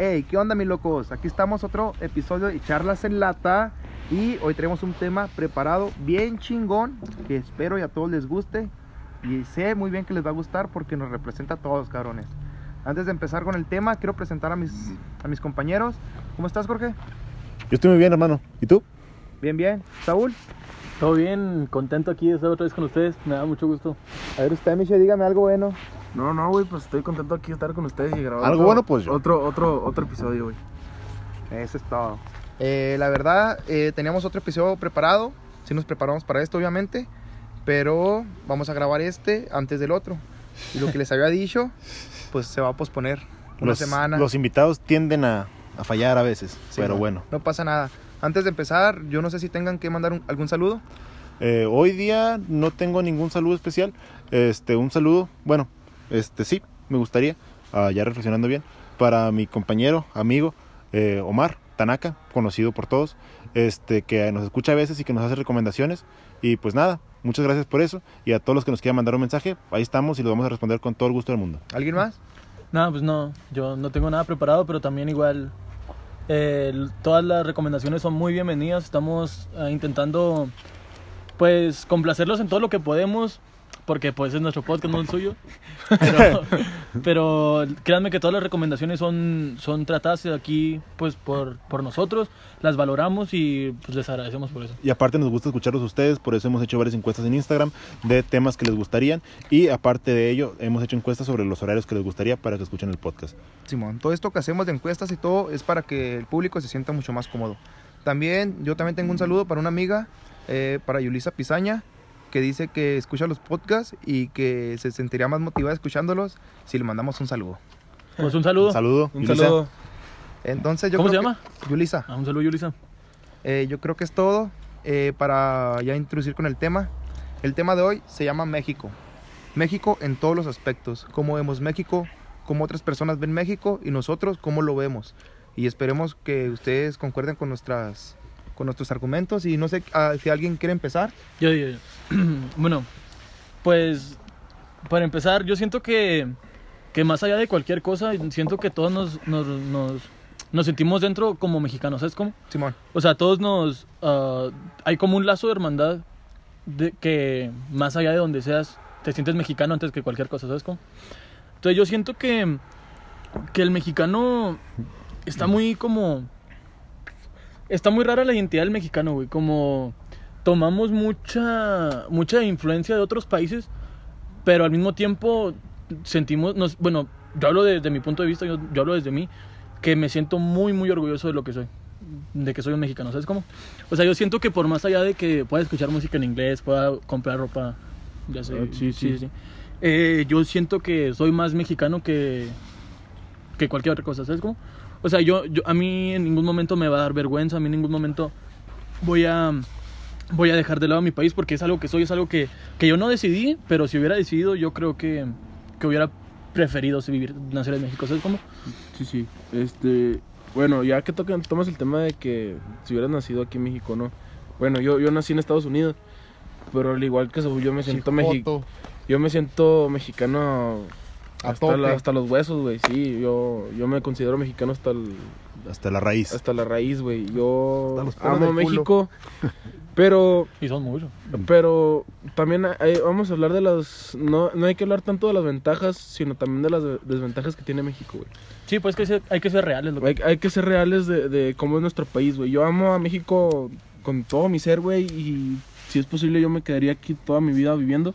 Hey, ¿qué onda, mis locos? Aquí estamos otro episodio de Charlas en Lata. Y hoy tenemos un tema preparado bien chingón que espero y a todos les guste. Y sé muy bien que les va a gustar porque nos representa a todos, cabrones. Antes de empezar con el tema, quiero presentar a mis, a mis compañeros. ¿Cómo estás, Jorge? Yo estoy muy bien, hermano. ¿Y tú? Bien, bien. Saúl. Todo bien, contento aquí de estar otra vez con ustedes, me da mucho gusto. A ver, usted, Miche, dígame algo bueno. No, no, güey, pues estoy contento aquí de estar con ustedes y grabar. Algo otro- bueno, pues, yo. Otro, otro, otro episodio, güey. Eso es todo. Eh, la verdad, eh, teníamos otro episodio preparado. Sí nos preparamos para esto, obviamente. Pero vamos a grabar este antes del otro. Y lo que les había dicho, pues se va a posponer una los, semana. Los invitados tienden a, a fallar a veces, Sí, pero no, bueno. No pasa nada. Antes de empezar, yo no sé si tengan que mandar un- algún saludo. Eh, hoy día no tengo ningún saludo especial. Este, un saludo, bueno, este sí, me gustaría, ah, ya reflexionando bien, para mi compañero, amigo eh, Omar Tanaka, conocido por todos, este, que nos escucha a veces y que nos hace recomendaciones. Y pues nada, muchas gracias por eso. Y a todos los que nos quieran mandar un mensaje, ahí estamos y lo vamos a responder con todo el gusto del mundo. ¿Alguien más? Nada, pues no, yo no tengo nada preparado, pero también igual eh, todas las recomendaciones son muy bienvenidas. Estamos eh, intentando, pues, complacerlos en todo lo que podemos, porque pues es nuestro podcast, no el suyo. Pero, pero créanme que todas las recomendaciones son, son tratadas aquí, pues, por, por nosotros, las valoramos y pues les agradecemos por eso. Y aparte nos gusta escucharlos a ustedes, por eso hemos hecho varias encuestas en Instagram de temas que les gustarían. Y aparte de ello, hemos hecho encuestas sobre los horarios que les gustaría para que escuchen el podcast. Simón, todo esto que hacemos de encuestas y todo es para que el público se sienta mucho más cómodo. También, yo también tengo un saludo para una amiga, eh, para Yulisa Pizaña, que dice que escucha los podcasts y que se sentiría más motivada escuchándolos si le mandamos un saludo. Pues un saludo. Un saludo. Un Yulisa. saludo. Entonces, yo ¿Cómo se llama? que- Yulisa. Ah, un saludo, Yulisa. Eh, yo creo que es todo eh, para ya introducir con el tema. El tema de hoy se llama México. México en todos los aspectos. Cómo vemos México, cómo otras personas ven México y nosotros cómo lo vemos. Y esperemos que ustedes concuerden con, nuestras, con nuestros argumentos. Y no sé ah, si alguien quiere empezar. Yo, yo, yo. bueno, pues para empezar, yo siento que, que más allá de cualquier cosa, siento que todos nos, nos, nos, nos sentimos dentro como mexicanos, ¿sabes cómo? Simón. O sea, todos nos... ah, hay como un lazo de hermandad de que más allá de donde seas, te sientes mexicano antes que cualquier cosa, ¿sabes cómo? Entonces yo siento que, que el mexicano está muy como... Está muy rara la identidad del mexicano, güey. Como tomamos mucha, mucha influencia de otros países, pero al mismo tiempo sentimos... Nos, bueno, yo hablo desde mi punto de vista, yo, yo hablo desde mí, que me siento muy, muy orgulloso de lo que soy. De que soy un mexicano, ¿sabes cómo? O sea, yo siento que por más allá de que pueda escuchar música en inglés, pueda comprar ropa, ya sé. Ah, sí, sí. eh, yo siento que soy más mexicano que, que cualquier otra cosa, ¿sabes cómo? O sea, yo, yo, a mí en ningún momento me va a dar vergüenza, a mí en ningún momento voy a, voy a dejar de lado mi país porque es algo que soy, es algo que, que yo no decidí, pero si hubiera decidido yo creo que, que hubiera preferido vivir, nacer en México, ¿sabes cómo? Sí, sí. Este, bueno, ya que tocan, tomas el tema de que si hubieras nacido aquí en México, ¿no? Bueno, yo, yo nací en Estados Unidos, pero al igual que yo me siento mexicano. Yo me siento mexicano A hasta, la- hasta los huesos, güey. Sí, yo, yo me considero mexicano hasta el, Hasta la raíz. hasta la raíz, güey. Yo amo. México, pero Y son muchos. pero también hay- vamos a hablar de las no, no hay que hablar tanto de las ventajas, sino también de las de- desventajas que tiene México, güey. Sí, pues que hay que ser reales. Lo que- Hay, hay que ser reales de, de cómo es nuestro país, güey. Yo amo a México con todo mi ser, güey, y si es posible yo me quedaría aquí toda mi vida viviendo.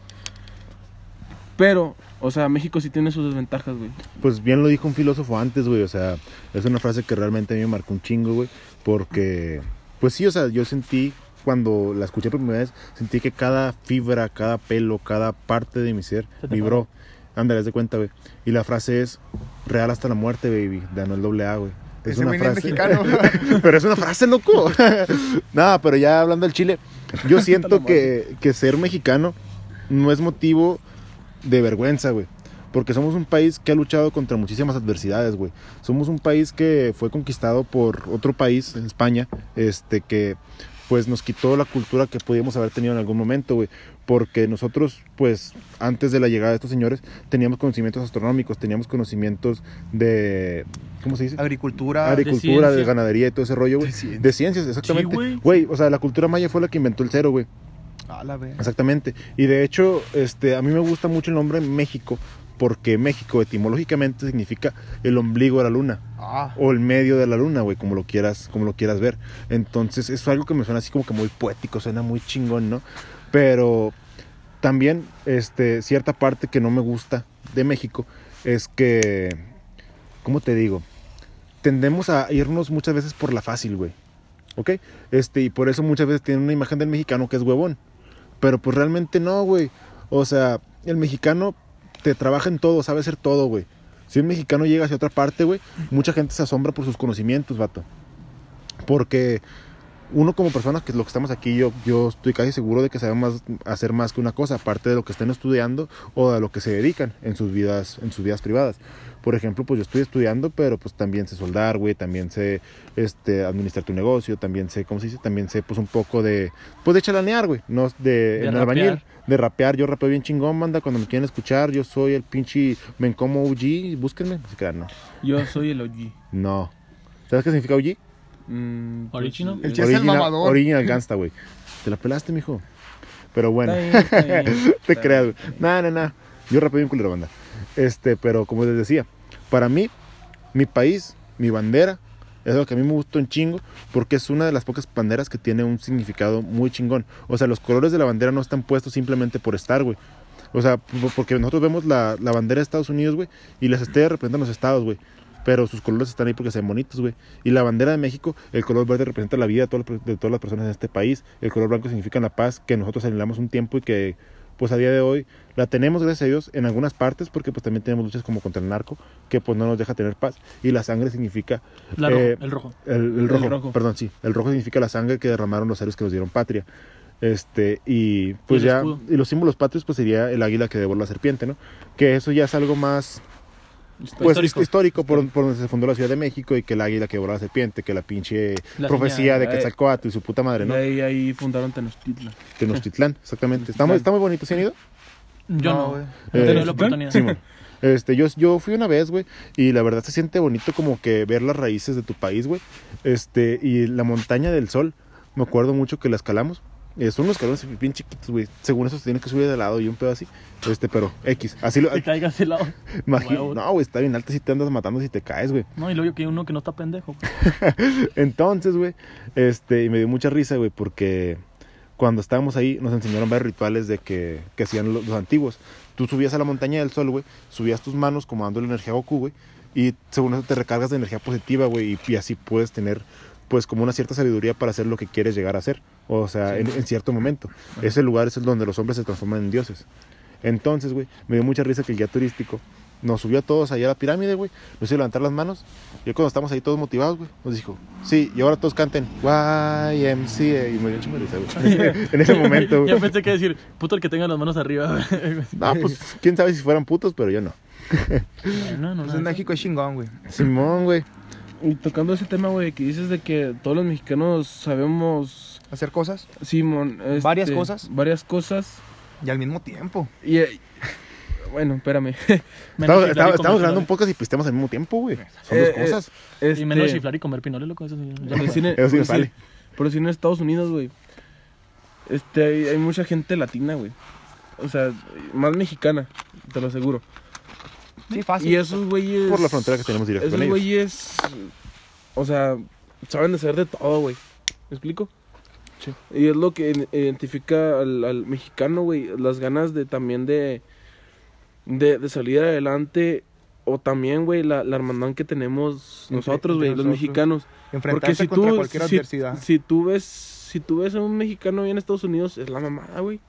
Pero, o sea, México sí tiene sus desventajas, güey. Pues bien lo dijo un filósofo antes, güey. O sea, es una frase que realmente a mí me marcó un chingo, güey. Porque, pues sí, o sea, yo sentí, cuando la escuché por primera vez, sentí que cada fibra, cada pelo, cada parte de mi ser Se vibró. Ándale, haz de cuenta, güey. Y la frase es, real hasta la muerte, baby, de Anuel AA, güey. Es Ese una frase. mexicano. pero es una frase, loco. Nada, pero ya hablando del Chile, yo siento que, que ser mexicano no es motivo de vergüenza, güey. Porque somos un país que ha luchado contra muchísimas adversidades, güey. Somos un país que fue conquistado por otro país, España, este que pues nos quitó la cultura que podíamos haber tenido en algún momento, güey. Porque nosotros, pues, antes de la llegada de estos señores, teníamos conocimientos astronómicos, teníamos conocimientos de. ¿Cómo se dice? Agricultura. Agricultura, de, ganadería y todo ese rollo, güey. De ciencia. De ciencias, exactamente. Güey, o sea, la cultura maya fue la que inventó el cero, güey. A la vez. Exactamente. Y de hecho, este, a mí me gusta mucho el nombre México, porque México etimológicamente significa el ombligo de la luna Ah. o el medio de la luna, güey, como lo quieras, como lo quieras ver. Entonces, es algo que me suena así como que muy poético, suena muy chingón, ¿no? Pero también este cierta parte que no me gusta de México es que ¿cómo te digo? Tendemos a irnos muchas veces por la fácil, güey. ¿Ok? Este, y por eso muchas veces tienen una imagen del mexicano que es huevón. Pero pues realmente no, güey. O sea, el mexicano te trabaja en todo, sabe hacer todo, güey. Si un mexicano llega hacia otra parte, güey, mucha gente se asombra por sus conocimientos, vato. Porque uno como persona, que es lo que estamos aquí, yo, yo estoy casi seguro de que sabemos hacer más que una cosa, aparte de lo que estén estudiando o de lo que se dedican en sus vidas, en sus vidas privadas. Por ejemplo, pues yo estoy estudiando, pero pues también sé soldar, güey, también sé este, administrar tu negocio, también sé, ¿cómo se dice? También sé pues un poco de, pues de chalanear, güey, no de, De en albañil, de rapear, yo rapeo bien chingón, manda, cuando me quieren escuchar, yo soy el pinche Mencomo OG, búsquenme, no se crean, no, Yo soy el OG. no. ¿Sabes qué significa OG? Mm, pues, Original. El eh, chef es el mamador. Original gangsta, güey. Te la pelaste, mijo. Pero bueno, está bien, está bien, te creas, güey. No, no, no. Yo rapeo bien culero, banda. Este, pero como les decía, para mí, mi país, mi bandera, es lo que a mí me gustó un chingo, porque es una de las pocas banderas que tiene un significado muy chingón. O sea, los colores de la bandera no están puestos simplemente por estar, güey. O sea, porque nosotros vemos la, la bandera de Estados Unidos, güey, y las estrellas representan los estados, güey. Pero sus colores están ahí porque se ven bonitos, güey. Y la bandera de México, el color verde representa la vida de todas, las- de todas las personas en este país. El color blanco significa la paz que nosotros anhelamos un tiempo y que, pues a día de hoy, la tenemos, gracias a Dios, en algunas partes, porque pues también tenemos luchas como contra el narco, que pues no nos deja tener paz. Y la sangre significa La rojo, Eh, el rojo. el, el rojo, rojo. perdón, sí. El rojo significa la sangre que derramaron los héroes que nos dieron patria. Este, y pues Y ya, escudo. y los símbolos patrios, pues sería el águila que devoró la serpiente, ¿no? Que eso ya es algo más, pues Histórico. histórico, por, por donde se fundó la Ciudad de México y que el águila que devoró la serpiente, que la pinche La profecía señal, de Quetzalcóatl y su puta madre, ¿no? Y ahí, ahí fundaron Tenochtitlan. Tenochtitlán, exactamente. Está muy, está muy bonito, ¿se han ido? Yo No, güey. No Eh, la oportunidad. Sí, mon. Este, yo, yo fui una vez, güey, y la verdad se siente bonito como que ver las raíces de tu país, güey. Este, y la montaña del sol, me acuerdo mucho que la escalamos. Eh, son unos escalones bien chiquitos, güey. Según eso se tiene que subir de lado y un pedo así. Este, pero X. Así lo. Te caigas de lado. imagino-. No, güey, está bien alta si te andas matando si te caes, güey. No, y luego que hay uno que no está pendejo. Entonces, güey, este, y me dio mucha risa, güey, porque cuando estábamos ahí nos enseñaron varios rituales de que, que hacían los, los antiguos. Tú subías a la montaña del sol, güey, subías tus manos como dando la energía a Goku, güey, y según eso te recargas de energía positiva, güey, y, y así puedes tener, pues, como una cierta sabiduría para hacer lo que quieres llegar a hacer, o sea, en, en cierto momento. Ese lugar es el donde los hombres se transforman en dioses. Entonces, güey, me dio mucha risa que el guía turístico nos subió a todos allá a la pirámide, güey, nos hizo levantar las manos, y cuando estamos ahí todos motivados, güey, nos dijo, sí, y ahora todos canten YMCA, y me dio risa, güey, en ese momento, Ya güey. pensé que decir, puto el que tenga las manos arriba. No, pues, quién sabe si fueran putos, pero yo no. no, no, Pues no. en México es chingón, güey. Simón, güey. Y tocando ese tema, güey, que dices de que todos los mexicanos sabemos, Hacer cosas Simón, este, Varias cosas. Varias cosas. y al mismo tiempo. Y, eh, bueno, espérame. Estamos, estamos- comer estamos grabando un podcast y pisteamos al mismo tiempo, güey. Son Eh, dos eh, cosas. Y menos Este, chiflar y comer pinole, loco. Eso sí. ya Eso sí Por decir en Estados Unidos, güey. Este, hay, hay mucha gente latina, güey. O sea, más mexicana, te lo aseguro. Sí, fácil. Y esos güeyes. Por la frontera que tenemos directo Esos con ellos. güeyes. O sea, saben hacer de todo, güey. ¿Me explico? Sí. Y es lo que identifica al, al mexicano, güey. Las ganas de también de, de, de salir adelante. O también, güey, la, la hermandad que tenemos nosotros, güey, los mexicanos. Porque Enfrentarse si contra tú, cualquier si, adversidad. si tú ves, si tú ves a un mexicano ahí en Estados Unidos, es la mamada, güey.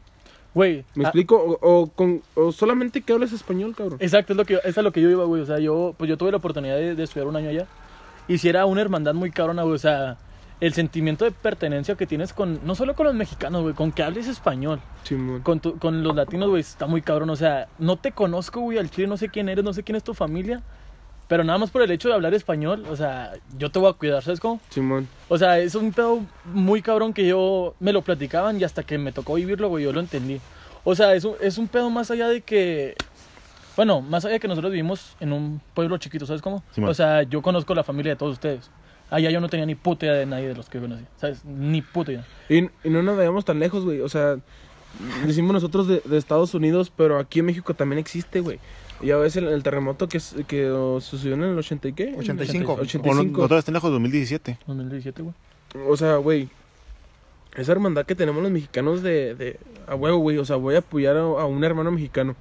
Güey. ¿Me ah, explico? O, o con, o solamente que hables español, cabrón. Exacto, es lo que, es a lo que yo iba, güey. O sea, yo, pues yo tuve la oportunidad de, de estudiar un año allá. Y si era una hermandad muy cabrona, güey. O sea, el sentimiento de pertenencia que tienes con, no solo con los mexicanos, güey, con que hables español. Simón. Con, tu- con los latinos, güey, está muy cabrón. O sea, no te conozco, güey, al chile no sé quién eres, no sé quién es tu familia. Pero nada más por el hecho de hablar español, o sea, yo te voy a cuidar, ¿sabes cómo? Simón. O sea, es un pedo muy cabrón que yo me lo platicaban y hasta que me tocó vivirlo, güey, yo lo entendí. O sea, es un, es un pedo más allá de que. Bueno, más allá de que nosotros vivimos en un pueblo chiquito, ¿sabes cómo? Simón. o sea, yo conozco la familia de todos ustedes. Allá yo no tenía ni puta idea de nadie de los que conocí, ¿sabes? Ni puta idea. Y, y no nos veamos tan lejos, güey. O sea, decimos nosotros de, de Estados Unidos, pero aquí en México también existe, güey. Ya ves el, el terremoto que, que oh, sucedió en el 80 y qué? 85. O no, 85. no todavía están lejos de 2017. 2017, güey. O sea, güey. Esa hermandad que tenemos los mexicanos de, de a huevo, güey. O sea, voy a apoyar a, a un hermano mexicano.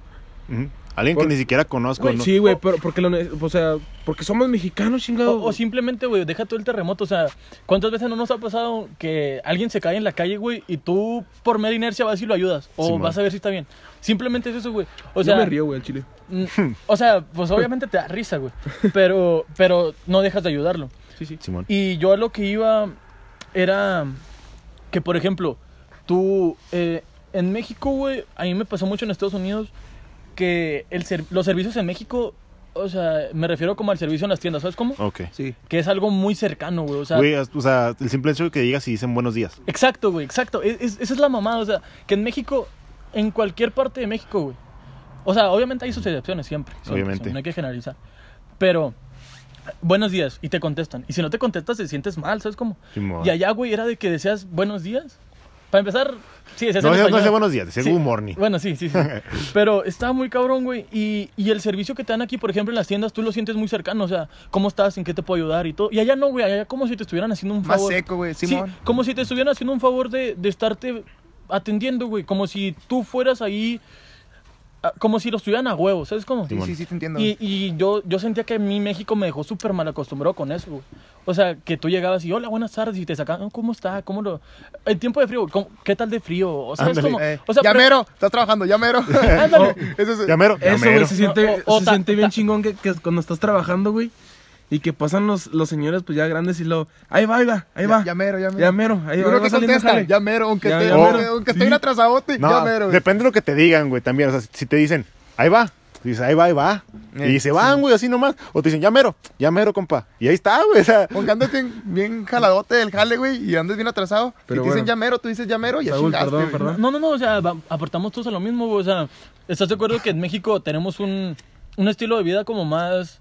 Alguien Por- que ni siquiera conozco. ¿no? Sí, güey, pero porque lo, o sea, porque somos mexicanos, chingado. O, o simplemente, güey, deja todo el terremoto. O sea, ¿cuántas veces no nos ha pasado que alguien se cae en la calle, güey, y tú por mera inercia vas y lo ayudas? O vas a ver si está bien. Simplemente es eso, güey. O Yo sea, me río, güey, al chile. o sea, pues obviamente te da risa, güey. Pero, pero no dejas de ayudarlo. Sí, sí. Simón. Y yo a lo que iba era que, por ejemplo, tú eh, en México, güey, a mí me pasó mucho en Estados Unidos que el ser- los servicios en México, o sea, me refiero como al servicio en las tiendas, ¿sabes cómo? Ok. Sí. Que es algo muy cercano, güey. O sea, Güey, o sea, el simple hecho de que digas y dicen buenos días. exacto, güey, exacto. Es- es- esa es la mamada, o sea, que en México, en cualquier parte de México, güey. O sea, obviamente hay sus excepciones siempre. siempre, Obviamente. no hay que generalizar. Pero, buenos días, y te contestan. Y si no te contestas, te sientes mal, ¿sabes cómo? Simón. Y allá, güey, era de que deseas buenos días. Para empezar, sí, No, en decía- no español. decía buenos días, decía Sí. good morning. Bueno, sí, sí, sí. Pero estaba muy cabrón, güey. Y, y el servicio que te dan aquí, por ejemplo, en las tiendas, tú lo sientes muy cercano. O sea, ¿cómo estás? ¿En qué te puedo ayudar? Y todo. Y allá no, güey. Allá como si te estuvieran haciendo un Más favor. seco, güey, Sí, como si te estuvieran haciendo un favor de, de estarte atendiendo, güey. Como si tú fueras ahí. Ah, Como si lo estuvieran a huevo, ¿sabes cómo? Sí, sí, sí, te entiendo. Y, y yo, yo sentía que mí México me dejó súper mal acostumbrado con eso, güey. O sea, que tú llegabas y, hola, buenas tardes, y te sacaban, ¿cómo está? ¿Cómo lo...? En tiempo de frío, ¿cómo- ¿qué tal de frío? O sea, es como... Eh, o sea, ya pre- mero, estás trabajando, ya mero. Ándale. Eso es- Llamero, Eso, llamero. güey, se siente, O- o se ta- siente bien ta- chingón que, que cuando estás trabajando, güey, y que pasan los, los señores, pues ya grandes y lo, ahí va, ahí va, ahí va. Ya, ya mero, ya mero. Ya mero, ahí va, va que saliendo contesta, ya mero, aunque, Ya, esté, ya aunque, mero. aunque esté Sí. bien atrasadote, No, ya mero. güey. depende de lo que te digan, güey, también. O sea, si te dicen, ahí va, dices, ahí va, ahí va. Eh, y se van, güey, así nomás. O te dicen, ya mero, ya mero, compa. Y ahí está, güey. O sea, Aunque andes bien, bien jaladote del jale, güey, y andes bien atrasado, Pero y te dicen bueno. ya mero, tú dices ya mero, y Saúl, chingaste, perdón, perdón. No, no, no, o sea, va- aportamos todos a lo mismo, güey. O sea, ¿estás de acuerdo que en México tenemos un, un estilo de vida como más...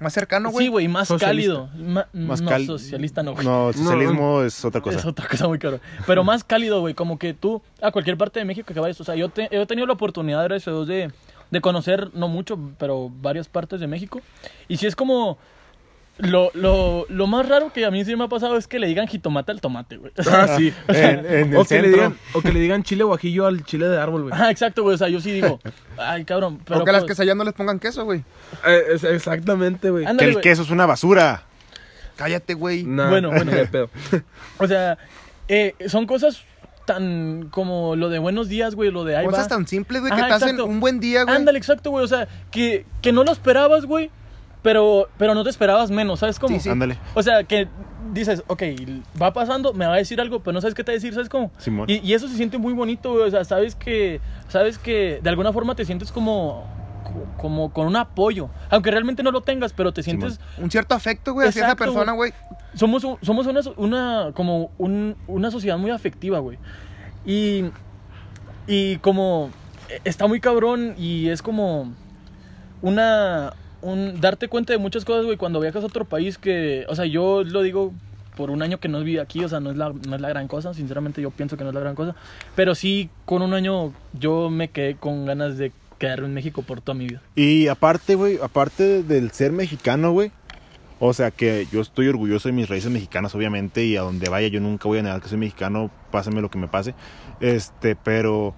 Más cercano, güey. sí, güey, más Socialista. cálido. Ma- más no, cal- socialista no, güey. No, socialismo es otra Es cosa. otra cosa muy caro. Pero más cálido, güey. Como que tú, a cualquier parte de México que vayas. O sea, yo, te- yo he tenido la oportunidad, gracias a Dios, de, de conocer, no mucho, pero varias partes de México. Y si es como. Lo, lo, lo más raro que a mí sí me ha pasado es que le digan jitomate al tomate, güey. Ah, sí. En, en el o, que le digan, o que le digan chile guajillo al chile de árbol, güey. Ah, exacto, güey. O sea, yo sí digo, ay, cabrón. Pero o que las pues, quesadillas no les pongan queso, güey. Eh, es- exactamente, güey. Que el güey. queso es una basura. Cállate, güey. Nah, Bueno, bueno. pedo. O sea, eh, son cosas tan como lo de buenos días, güey, lo de ahí Cosas va. tan simples, güey, que Ajá, te hacen un buen día, güey. Ándale, exacto, güey. O sea, que, que no lo esperabas, güey. Pero, pero no te esperabas menos, ¿sabes cómo? Sí, sí. Ándale. O sea, que dices, ok, va pasando, me va a decir algo, pero no sabes qué te va a decir, ¿sabes cómo? Simón. Y, y eso se siente muy bonito, güey. O sea, sabes que, sabes que de alguna forma te sientes como, como con un apoyo. Aunque realmente no lo tengas, pero te sientes... Un cierto afecto, güey, hacia esa persona, güey. Somos, un- somos una, una, como un- una sociedad muy afectiva, güey. Y, y como eh, está muy cabrón y es como una... Un, darte cuenta de muchas cosas, güey, cuando viajas a otro país que... O sea, yo lo digo por un año que no viví aquí, o sea, no es, la, no es la gran cosa, sinceramente yo pienso que no es la gran cosa. Pero sí, con un año yo me quedé con ganas de quedarme en México por toda mi vida. Y aparte, güey, aparte del ser mexicano, güey. O sea que yo estoy orgulloso de mis raíces mexicanas, obviamente, y a donde vaya yo nunca voy a negar que soy mexicano, pásame lo que me pase. Este, pero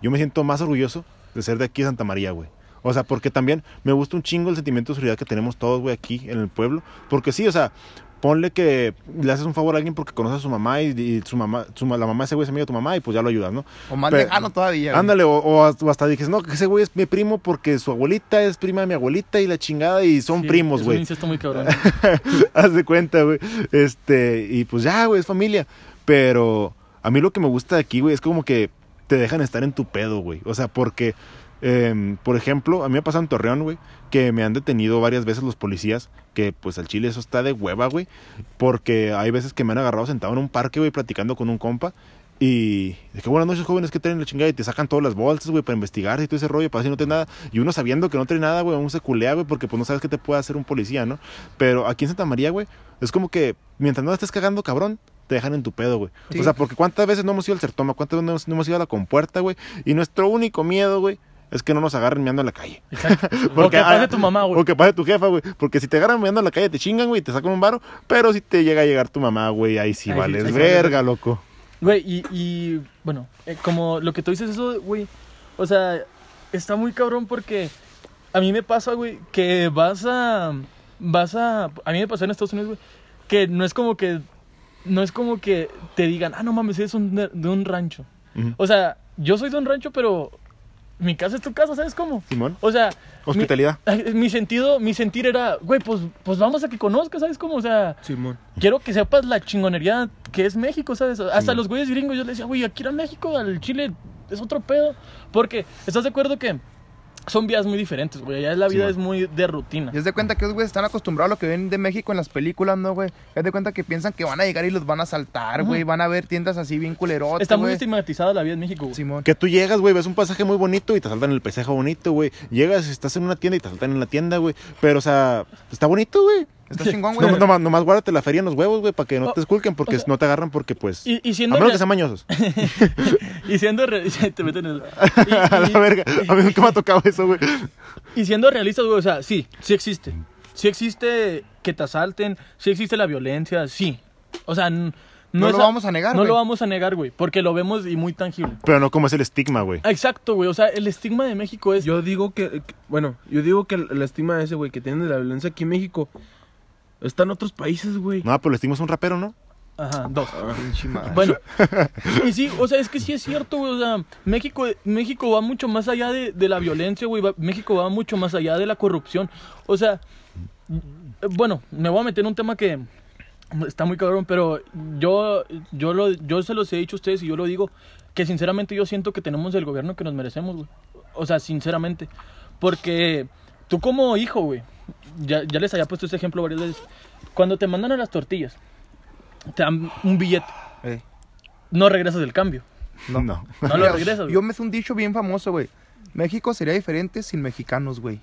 yo me siento más orgulloso de ser de aquí de Santa María, güey. O sea, porque también me gusta un chingo el sentimiento de seguridad que tenemos todos, güey, aquí en el pueblo. Porque sí, o sea, ponle que le haces un favor a alguien porque conoces a su mamá y, y su mamá, su la mamá de ese güey es amigo de tu mamá y pues ya lo ayudas, ¿no? O más Pero- lejano todavía. güey. Ándale, o, o hasta- o hasta dices, no, que ese güey es mi primo porque su abuelita es prima de mi abuelita y la chingada y son Sí, primos, es güey. un incesto muy cabrón. Haz de cuenta, güey. Este, y pues ya, güey, es familia. Pero a mí lo que me gusta de aquí, güey, es como que te dejan estar en tu pedo, güey. O sea, porque Em, por ejemplo, a mí me ha pasado en Torreón, güey, que me han detenido varias veces los policías, que pues al chile eso está de hueva, güey, porque hay veces que me han agarrado sentado en un parque, güey, platicando con un compa. Y de que buenas noches, jóvenes, que traen la chingada y te sacan todas las bolsas, güey, para investigar y todo ese rollo, para si no trae nada. Y uno sabiendo que no trae nada, güey, aún se culea, güey, porque pues no sabes qué te puede hacer un policía, ¿no? Pero aquí en Santa María, güey, es como que mientras no estés cagando, cabrón, te dejan en tu pedo, güey. Sí. O sea, porque cuántas veces no hemos ido al Certoma, cuántas veces no hemos, no hemos ido a la compuerta, güey. Y nuestro único miedo, güey, es que no nos agarren meando en la calle. Exacto. o que pase ah, tu mamá, güey. O que pase tu jefa, güey. Porque si te agarran meando en la calle, te chingan, güey, te sacan un varo. Pero si te llega a llegar tu mamá, güey, ahí sí Ahí vales sí verga, loco. Güey, y, y bueno, eh, como lo que tú dices eso, güey, o sea, está muy cabrón porque a mí me pasa, güey, que vas a, vas a, a mí me pasó en Estados Unidos, güey, que no es como que, no es como que te digan, ah, no mames, eres un, de, un rancho. O sea, yo soy de un rancho, pero mi casa es tu casa, ¿sabes cómo? Simón. O sea, Hospitalidad. Mi, mi sentido, mi sentir era, güey, pues, pues vamos a que conozcas, ¿sabes cómo? O sea, Simón. quiero que sepas la chingonería que es México, ¿sabes? Hasta los güeyes gringos yo les decía, güey, aquí ir a México, al Chile, es otro pedo. Porque, ¿estás de acuerdo que son vías muy diferentes, güey? Allá la vida es muy de rutina. Y haz de cuenta que los güeyes están acostumbrados a lo que ven de México en las películas, ¿no, güey? Haz de cuenta que piensan que van a llegar y los van a saltar, güey. Van a ver tiendas así bien culerotas, Está muy güey. estigmatizada la vida en México, güey. Simón. Que tú llegas, güey, ves un pasaje muy bonito y te saltan el paisaje bonito, güey. Llegas, estás en una tienda y te saltan en la tienda, güey. Pero, o sea, está bonito, güey. Está chingón, güey. No, nomás, nomás guárdate la feria en los huevos, güey, para que no Oh, te esculquen, porque o sea, no te agarran porque, pues... Y, y a siendo menos que sean mañosos. y siendo re- te meten en el- a y- la verga. A mí nunca me ha tocado eso, güey. Y siendo realistas, güey, o sea, sí, sí existe. Sí existe que te asalten, sí existe la violencia, sí. O sea, No es lo vamos a negar, No lo vamos a negar, güey, porque lo vemos y muy tangible. Pero no como es el estigma, güey. Exacto, güey, o sea, el estigma de México es... Yo digo que, bueno, yo digo que el, el estigma ese, güey, que tienen de la violencia aquí en México, está en otros países, güey. No, pero estigma es un rapero, ¿no? Ajá, dos. Pinche madre. Bueno, y sí, o sea, es que sí es cierto, güey, o sea, México, México va mucho más allá de, de la violencia, güey, va- México va mucho más allá de la corrupción, o sea, bueno, me voy a meter en un tema que está muy cabrón, pero yo, yo, lo, yo se los he dicho a ustedes y yo lo digo, que sinceramente yo siento que tenemos el gobierno que nos merecemos, güey, o sea, sinceramente, porque tú como hijo, güey, ya, ya les había puesto este ejemplo varias veces, cuando te mandan a las tortillas, te dan un billete Ey. no regresas el cambio. No. No lo Mira, regresas. güey. Yo me hice un dicho bien famoso, güey. México sería diferente sin mexicanos, güey.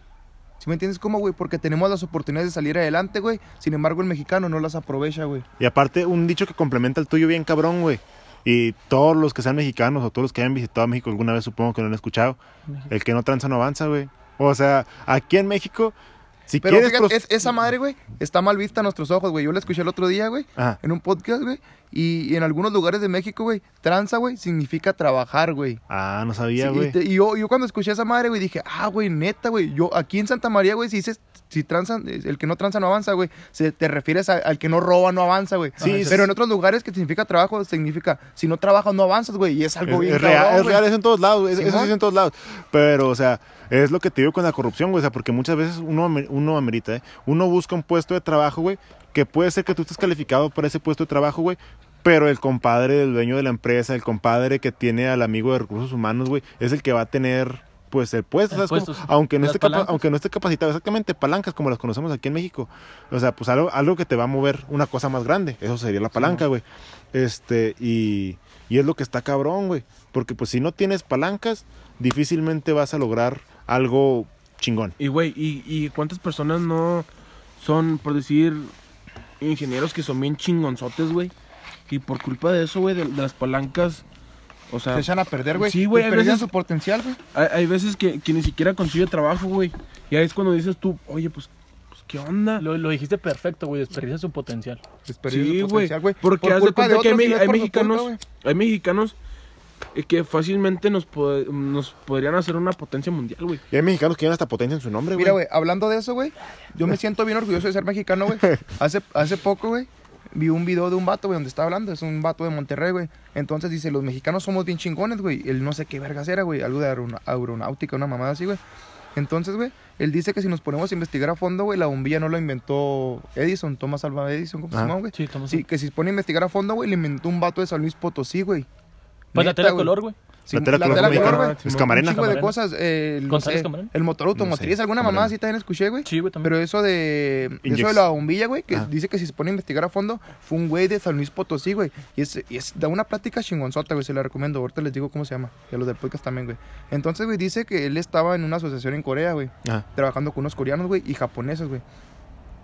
¿Sí me entiendes cómo, güey? Porque tenemos las oportunidades de salir adelante, güey. Sin embargo, el mexicano no las aprovecha, güey. Y aparte, un dicho que complementa el tuyo bien cabrón, güey. Y todos los que sean mexicanos o todos los que hayan visitado México alguna vez, supongo que lo han escuchado. El que no tranza no avanza, güey. O sea, aquí en México, si Pero quieres... fíjate, pros- es- esa madre, güey, está mal vista a nuestros ojos, güey. Yo la escuché el otro día, güey, Ajá. en un podcast, güey. Y, y en algunos lugares de México, güey, tranza, güey, significa trabajar, güey. Ah, no sabía, Sí, güey. y, te- y yo, yo cuando escuché esa madre, güey, dije, ah, güey, neta, güey. Yo aquí en Santa María, güey, si dices, si tranza, el que no tranza no avanza, güey, se te refieres a- al que no roba no avanza, güey. Sí, pero en otros lugares que significa trabajo, significa, si no trabajas no avanzas, güey. Y es algo Es, bien es real, cabrón, es real, es en todos lados, es- eso sí es en todos lados. Pero, o sea, es lo que te digo con la corrupción, güey. O sea, porque muchas veces uno, uno amerita, ¿eh? Uno busca un puesto de trabajo, güey, que puede ser que tú estés calificado para ese puesto de trabajo, güey. Pero el compadre del dueño de la empresa, el compadre que tiene al amigo de recursos humanos, güey, es el que va a tener, pues, el puesto, El ¿sabes puesto, sí. Aunque no, esté capa- aunque no esté capacitado, exactamente, palancas como las conocemos aquí en México. O sea, pues algo, algo que te va a mover una cosa más grande, eso sería la palanca, güey. Este, y, y es lo que está cabrón, güey. Porque pues si no tienes palancas, difícilmente vas a lograr algo chingón. Y, güey, y, y cuántas personas no son, por decir, ingenieros que son bien chingonzotes, güey? Y por culpa de eso, güey, de, de las palancas, o sea, Se echan a perder, güey. Sí, güey, perdían su potencial, güey. hay, hay veces que, que ni siquiera consigue trabajo, güey. Y ahí es cuando dices tú, oye, pues, pues ¿qué onda? Lo, lo dijiste perfecto, güey, desperdicia su potencial. Desperdicia Sí, su güey. potencial, Porque Por haz de cuenta que hay, mexicanos, culpa, güey. hay mexicanos que fácilmente nos, pod- nos podrían hacer una potencia mundial, güey. Y hay mexicanos que tienen hasta potencia en su nombre, güey. Mira, güey, hablando de eso, güey, yo me siento bien orgulloso de ser mexicano, güey. Hace, hace poco, güey, vi un video de un vato, güey, donde está hablando, es un vato de Monterrey, güey. Entonces dice, los mexicanos somos bien chingones, güey. Él no sé qué vergas era, güey, algo de aeronáutica, una mamada así, güey. Entonces, güey, él dice que si nos ponemos a investigar a fondo, güey, la bombilla no la inventó Edison, Thomas Alva Edison, ¿cómo se Ajá. llama, güey? Sí, Thomas Sí, que si se pone a investigar a fondo, güey, le inventó un vato de San Luis Potosí, güey. Pues la tela color, güey. Sí, la tela la color tela color, güey. Es un camarena. chingo de Camarena. cosas. eh, el, ¿González eh, Camarena? el motor automotriz, sé, alguna Camarena. mamá así también escuché, güey. Sí, güey, también. Pero eso de, eso de la bombilla, güey, que Ah. dice que si se pone a investigar a fondo, fue un güey de San Luis Potosí, güey. Y es, y es da una plática chingonzota, güey, se la recomiendo. Ahorita les digo cómo se llama. Y a los del podcast también, güey. Entonces, güey, dice que él estaba en una asociación en Corea, güey. Ajá. Trabajando con unos coreanos, güey, y japoneses, güey.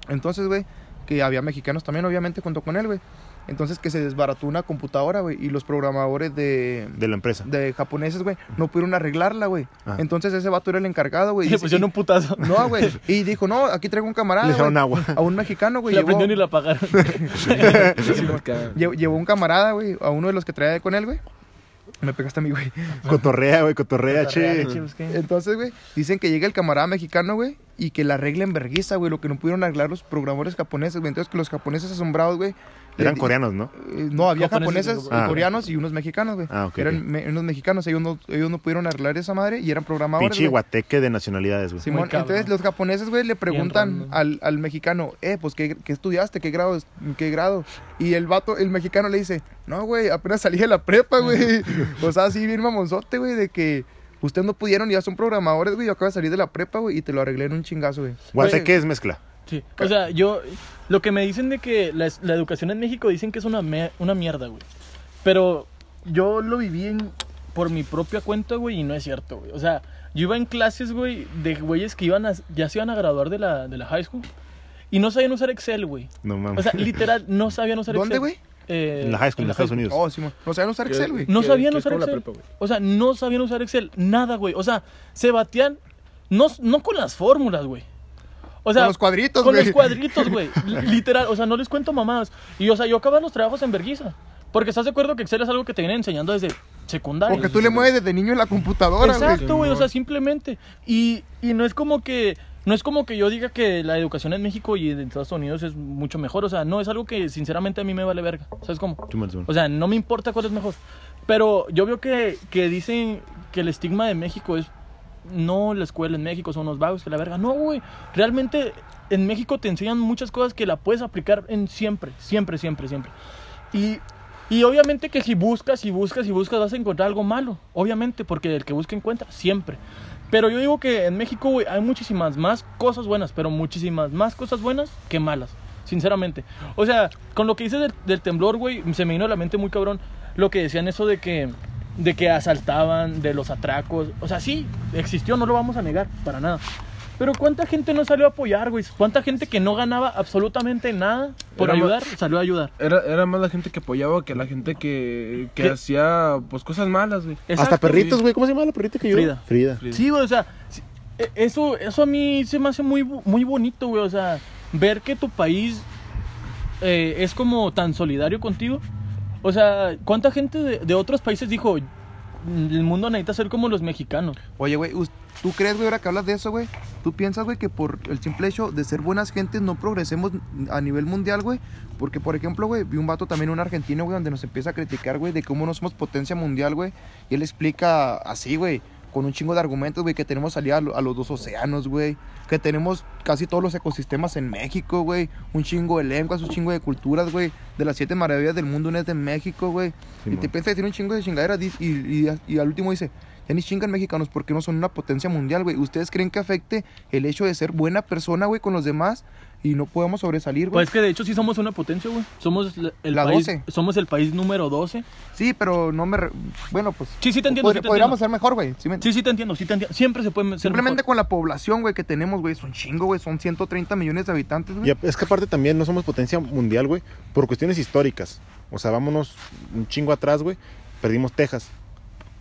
Entonces, güey, que había mexicanos también, obviamente, junto con él, güey. Entonces, que se desbarató una computadora, güey, y los programadores de, De la empresa. de japoneses, güey, no pudieron arreglarla, güey. Ah. Entonces, ese vato era el encargado, güey. Le Dice- pusieron un putazo. no, güey. Y dijo, no, aquí traigo un camarada. Le echaron güey, agua. A un mexicano, güey. La Llevó, prendieron y la apagaron. Sí, porque- lle- llevó un camarada, güey, a uno de los que traía con él, güey. Me pegaste a mí, güey. Cotorrea, güey, cotorrea, che. Entonces, güey, dicen que llega el camarada mexicano, güey, y que la arregla en vergüenza, güey, lo que no pudieron arreglar los programadores japoneses, güey. Entonces, que los japoneses asombrados, güey. Eran di- coreanos, ¿no? eh, no, había Japoneses, Ah. coreanos y unos mexicanos, güey. Ah, ok, Eran me- unos mexicanos, ellos no, ellos no pudieron arreglar esa madre y eran programadores. Pinche guateque de nacionalidades, güey. Simón, entonces los japoneses, güey, le preguntan al, al mexicano, eh, pues, ¿qué, qué estudiaste? ¿Qué grado? es- ¿Qué grado? Y el vato, el mexicano le dice, no, güey, apenas salí de la prepa, güey. o sea, así bien mamonzote, güey, de que ustedes no pudieron, ya son programadores, güey, yo acabo de salir de la prepa, güey, y te lo arreglé en un chingazo, güey. Guateque es mezcla. Sí. O sea, yo. Lo que me dicen de que la, la educación en México dicen que es una, me- una mierda, güey. Pero yo lo viví en- por mi propia cuenta, güey, y no es cierto, güey. O sea, yo iba en clases, güey, de güeyes que iban a, ya se iban a graduar de la, de la high school y no sabían usar Excel, güey. No O mames. sea, literal, no sabían usar ¿Dónde, Excel. güey? Eh, en la high school, en Estados Unidos. Oh. No saben usar Excel, güey. No sabían usar Excel. prepa, güey. O sea, no sabían usar Excel. Nada, güey. O sea, se batían. No, no con las fórmulas, güey. O sea, Con los cuadritos, Con los cuadritos, güey. Literal. O sea, no les cuento mamadas. Y, o sea, yo acababa los trabajos en verguiza. Porque estás de acuerdo que Excel es algo que te vienen enseñando desde secundaria. Porque tú le mueves desde niño en la computadora, güey. Exacto, güey, o sea, simplemente. Y, y no es como que no es como que yo diga que la educación en México y en Estados Unidos es mucho mejor, o sea, no es algo que sinceramente a mí me vale verga, ¿sabes cómo? O sea, no me importa cuál es mejor. Pero yo veo que, que dicen que el estigma de México es no la escuela en México son unos vagos que la verga. No, güey. Realmente en México te enseñan muchas cosas que la puedes aplicar en siempre, siempre, siempre, siempre. Y, y obviamente que si buscas y buscas y buscas vas a encontrar algo malo. Obviamente, porque el que busca encuentra, siempre. Pero yo digo que en México, güey, hay muchísimas más cosas buenas, pero muchísimas más cosas buenas que malas. Sinceramente. O sea, con lo que dices del, del temblor, güey, se me vino a la mente muy cabrón lo que decían eso de que de que asaltaban, de los atracos. O sea, sí, existió, no lo vamos a negar, para nada. Pero ¿cuánta gente no salió a apoyar, güey? ¿Cuánta gente que no ganaba absolutamente nada por Era ayudar, más- salió a ayudar? Era, era más la gente que apoyaba que la gente que, que hasta pues cosas malas, güey. Hasta Exacto, perritos, sí. güey. ¿Cómo se llama la perrita que yo? Frida. Frida. Sí, güey, o sea, e- eso, eso a mí se me hace muy, muy bonito, güey. O sea, ver que tu país eh, es como tan solidario contigo. O sea, ¿cuánta gente de, de otros países dijo, el mundo necesita ser como los mexicanos? Oye, güey, ¿tú crees, güey, ahora que hablas de eso, güey? ¿Tú piensas, güey, que por el simple hecho de ser buenas gentes no progresemos a nivel mundial, güey? Porque, por ejemplo, güey, vi un vato también, un argentino, güey, donde nos empieza a criticar, güey, de cómo no somos potencia mundial, güey. Y él explica así, güey, con un chingo de argumentos, güey, que tenemos salida a, lo- a los dos océanos, güey. Que tenemos casi todos los ecosistemas en México, güey. Un chingo de lenguas, un chingo de culturas, güey. De las siete maravillas del mundo, una es de México, güey. y te a decir un chingo de chingaderas y, y al último dice, ya ni chingan mexicanos porque no son una potencia mundial, güey. ¿Ustedes creen que afecte el hecho de ser buena persona, güey, con los demás y no podemos sobresalir, güey? Pues que de hecho sí somos una potencia, güey. Somos el La país, 12. somos el país número 12. sí, pero no me... re- Bueno, pues... Sí, sí te entiendo, sí te podríamos entiendo. ser mejor, güey. ¿sí me- Sí, sí te entiendo, sí te entiendo. Siempre se puede ser Simplemente mejor. con la población, güey, que tenemos, güey, son chingo, güey. Son 130 millones de habitantes, güey. Y es que aparte también no somos potencia mundial, güey, por cuestiones históricas. O sea, vámonos un chingo atrás, güey. Perdimos Texas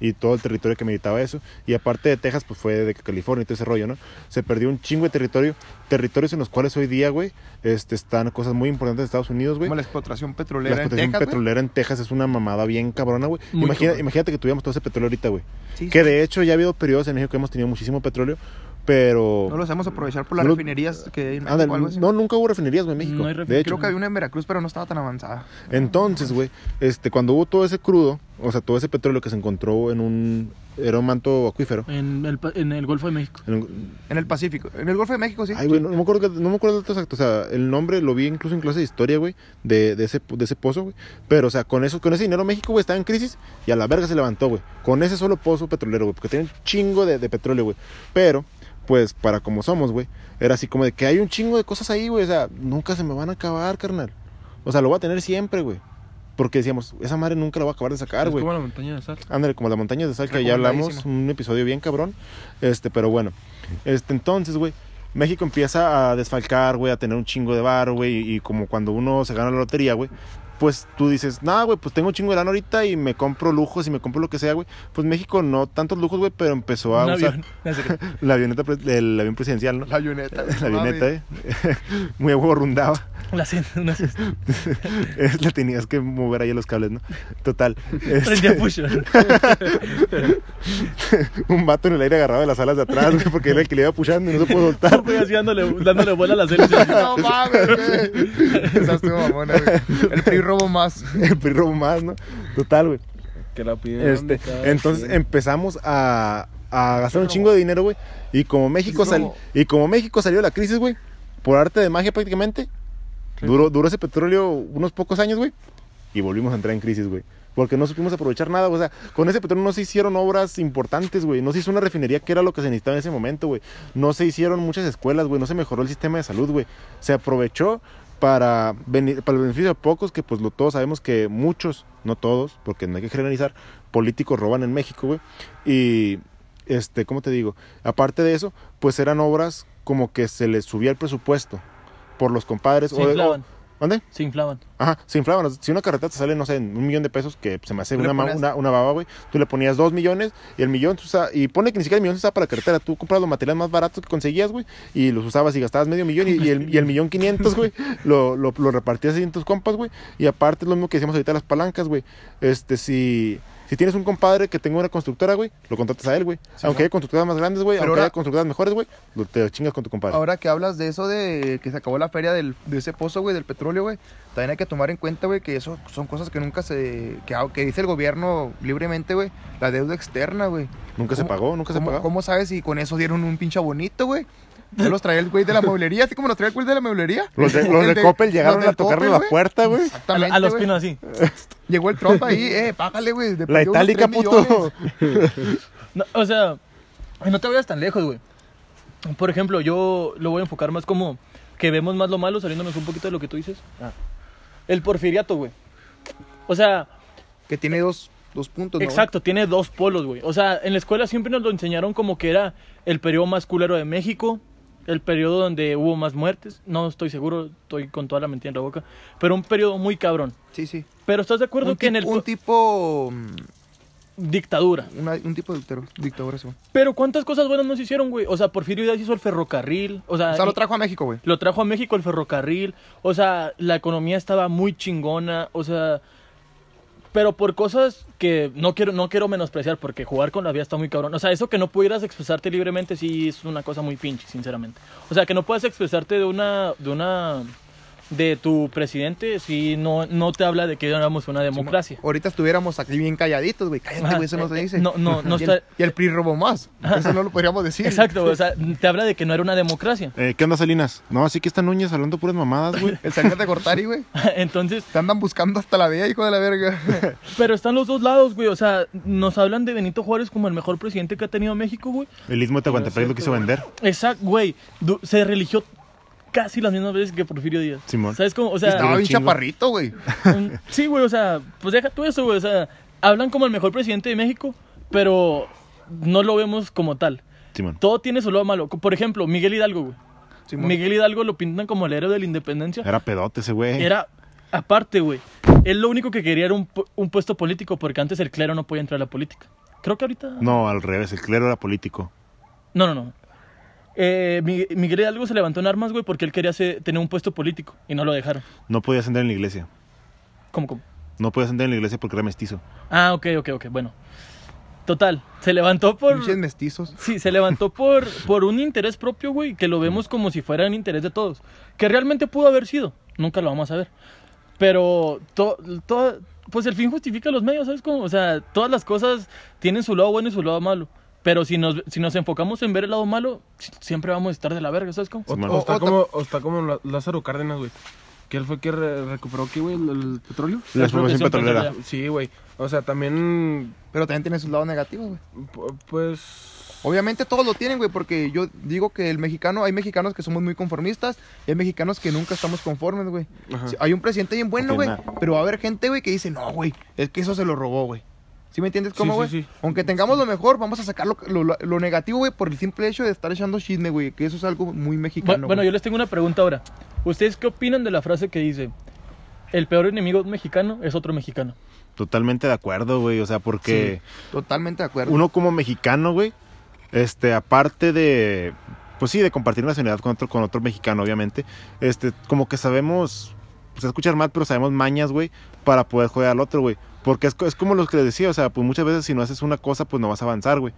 y todo el territorio que meditaba eso. Y aparte de Texas, pues fue de California y todo ese rollo, ¿no? Se perdió un chingo de territorio. Territorios en los cuales hoy día, güey, este, están cosas muy importantes de Estados Unidos, güey. Como la explotación La petrolera en explotación Texas, güey. petrolera en Texas es una mamada bien cabrona, güey. Imagina- imagínate que tuviéramos todo ese petróleo ahorita, güey. Sí, Que sí. de hecho ya ha habido periodos en México que hemos tenido muchísimo petróleo pero... No lo sabemos aprovechar por las No refinerías que hay en México Ándale, o algo así. no, nunca hubo refinerías, güey, en México. No hay de hecho. Creo que había una en Veracruz, pero no estaba tan avanzada. Entonces, güey, este, cuando hubo todo ese crudo, o sea, todo ese petróleo que se encontró en un, era un manto acuífero. En el, pa- en el Golfo de México. en el Pacífico. En el Golfo de México, sí. Ay, güey, no, no me acuerdo, que- no me acuerdo exacto, o sea, el nombre lo vi incluso en clase de historia, güey, de, de ese, de ese pozo, güey. Pero, o sea, con eso, con ese dinero México, güey, estaba en crisis y a la verga se levantó, güey. Con ese solo pozo petrolero, güey, porque tenía un chingo de, de petróleo, güey. Pero, pues, para como somos, güey, era así como de que hay un chingo de cosas ahí, güey, o sea, nunca se me van a acabar, carnal. O sea, lo voy a tener siempre, güey. Porque decíamos, esa madre nunca la voy a acabar de sacar, es güey. como la montaña de sal. Ándale, como la montaña de sal que ya hablamos, un episodio bien cabrón. Este, pero bueno. Este, entonces, güey, México empieza a desfalcar, güey, a tener un chingo de bar, güey, y, y como cuando uno se gana la lotería, güey, pues tú dices, nada, güey, pues tengo un chingo de lana ahorita y me compro lujos y me compro lo que sea, güey. Pues México no tantos lujos, güey, pero empezó a Un usar avión. No, sé la avioneta, pres- el avión presidencial, ¿no? La avioneta. La avioneta, eh. Muy a huevo rundaba. La una. Le tenías que mover ahí los cables, ¿no? Total. este, Prendía push. un vato en el aire agarrado de las alas de atrás, güey, porque era el que le iba puchando y no se pudo soltar. Güey, así dándole, dándole a las hélices. No mames, güey. Esa estuvo mamona, güey. El robo más. el PRI robó más, ¿no? Total, güey. Que la pidieron Este, entonces quien. empezamos a, a gastar un chingo de dinero, güey. Y como México sal- robo. y como México salió de la crisis, güey, por arte de magia prácticamente, duró, duró ese petróleo unos pocos años, güey. Y volvimos a entrar en crisis, güey. Porque no supimos aprovechar nada, o sea, con ese petróleo no se hicieron obras importantes, güey. No se hizo una refinería que era lo que se necesitaba en ese momento, güey. No se hicieron muchas escuelas, güey. No se mejoró el sistema de salud, güey. Se aprovechó para, para el beneficio de pocos, que pues lo, todos sabemos que muchos, no todos, porque no hay que generalizar, políticos roban en México, güey. Y, este, ¿cómo te digo? Aparte de eso, pues eran obras como que se les subía el presupuesto por los compadres. Se o-. ¿Dónde? Se inflaban. Ajá, se inflaban. Si una carreta te sale, no sé, en un millón de pesos, que se me hace una, pones- una, una baba, güey. Tú le ponías dos millones y el millón, se usa- y pone que ni siquiera el millón se usaba para la carretera. Tú compras los materiales más baratos que conseguías, güey, y los usabas y gastabas medio millón y, y el, y el millón quinientos, güey, lo, lo, lo repartías ahí en tus compas, güey. Y aparte es lo mismo que decíamos ahorita de las palancas, güey. Este, si... Si tienes un compadre que tenga una constructora, güey, lo contratas a él, güey. Sí, aunque ¿no? haya constructoras más grandes, güey, aunque ahora- haya constructoras mejores, güey, lo- te chingas con tu compadre. Ahora que hablas de eso de que se acabó la feria del, de ese pozo, güey, del petróleo, güey, también hay que tomar en cuenta, güey, que eso son cosas que nunca se... que, que dice el gobierno libremente, güey, la deuda externa, güey. nunca se ¿Cómo- pagó, nunca se ¿Cómo, pagó. ¿Cómo sabes si con eso dieron un pinche bonito, güey? ¿No los traía el güey de la mueblería, así como los traía el güey de la mueblería? Los de, los de Coppel llegaron a tocarle Coppel, la puerta, güey. A, Exactamente, a los pinos así. Llegó el Trump ahí, eh, págale, güey. La itálica, puto. No, o sea, no te vayas tan lejos, güey. Por ejemplo, yo lo voy a enfocar más como que vemos más lo malo, saliéndonos un poquito de lo que tú dices. El porfiriato, güey. O sea, Que tiene dos, dos puntos, ¿no? exacto, tiene dos polos, güey. O sea, en la escuela siempre nos lo enseñaron como que era el periodo más culero de México, el periodo donde hubo más muertes. No estoy seguro, estoy con toda la mentira en la boca. Pero un periodo muy cabrón. Sí, sí. Pero ¿estás de acuerdo Un, que en el... un tipo... mm, Dictadura. una- un tipo de dictadura, dictadura, sí. Pero ¿cuántas cosas buenas nos hicieron, güey? O sea, Porfirio Díaz hizo el ferrocarril. O sea, O sea, lo trajo a México, güey. lo trajo a México el ferrocarril. O sea, la economía estaba muy chingona. O sea, pero por cosas que no quiero, no quiero menospreciar, porque jugar con la vida está muy cabrón. O sea, eso que no pudieras expresarte libremente sí es una cosa muy pinche, sinceramente. O sea, que no puedas expresarte de una, de una, de tu presidente, sí no, no te habla de que éramos una democracia. Ahorita estuviéramos aquí bien calladitos, güey. Cállate, güey, eso no se eh, dice. no, no, no y, el, está- y el PRI robó más. Eso no lo podríamos decir. Exacto, o sea, te habla de que no era una democracia. Eh, ¿Qué onda, Salinas? No, así que están Núñez hablando puras mamadas, güey. El Salinas de Gortari, güey. Entonces, Te andan buscando hasta la vía, hijo de la verga. pero están los dos lados, güey. O sea, nos hablan de Benito Juárez como el mejor presidente que ha tenido México, güey. El istmo de Tehuantepec lo quiso vender. Exacto, güey. Se religió casi las mismas veces que Porfirio Díaz. Simón. ¿Sabes cómo? O sea, estaba un bien chaparrito, güey. sí, güey, o sea, pues deja tú eso, güey. O sea, hablan como el mejor presidente de México, pero no lo vemos como tal. Simón. Todo tiene su lado malo. Por ejemplo, Miguel Hidalgo, güey. Simón. Miguel Hidalgo lo pintan como el héroe de la independencia. Era pedote ese güey. Era, aparte, güey, él lo único que quería era un, pu- un puesto político porque antes el clero no podía entrar a la política. Creo que ahorita... No, al revés, el clero era político. No, no, no. Eh, Mi- Miguel Hidalgo se levantó en armas, güey, porque él quería ser- tener un puesto político y no lo dejaron. No podía ascender en la iglesia. ¿Cómo, cómo? No podía ascender en la iglesia porque era mestizo. Ah, ok, ok, ok, bueno. Total, se levantó por... Pinches mestizos. Sí, se levantó por, por un interés propio, güey, que lo vemos como si fuera un interés de todos. Que realmente pudo haber sido. Nunca lo vamos a ver. Pero, to, to- pues el fin justifica los medios, ¿sabes cómo? O sea, todas las cosas tienen su lado bueno y su lado malo. Pero si nos, si nos enfocamos en ver el lado malo, si- siempre vamos a estar de la verga, ¿sabes cómo? O, está como, o está como Lá- Lázaro Cárdenas, güey. Que él fue que re- recuperó aquí, güey, el, el petróleo. La explotación expropiación petrolera. petrolera. Sí, güey. O sea, también, Pero también tiene sus lados negativos, güey. pu- pues... Obviamente todos lo tienen, güey, porque yo digo que el mexicano, hay mexicanos que somos muy conformistas y hay mexicanos que nunca estamos conformes, güey. Hay un presidente bien bueno, güey, pero va a haber gente, güey, que dice, no, güey, es que eso se lo robó, güey. ¿Sí me entiendes cómo, güey? sí, sí. Aunque tengamos lo mejor, vamos a sacar lo, lo- lo negativo, güey, por el simple hecho de estar echando chisme, güey, que eso es algo muy mexicano. Bu- bueno, yo les tengo una pregunta ahora. ¿Ustedes qué opinan de la frase que dice, el peor enemigo mexicano es otro mexicano? Totalmente de acuerdo, güey. O sea, porque Totalmente de acuerdo. uno como mexicano, güey, este, aparte de, pues sí, de compartir nacionalidad con otro, con otro mexicano, obviamente, este, como que sabemos, pues escuchar mal, pero sabemos mañas, güey, para poder joder al otro, güey. Porque es, es como lo que les decía, o sea, pues muchas veces si no haces una cosa, pues no vas a avanzar, güey.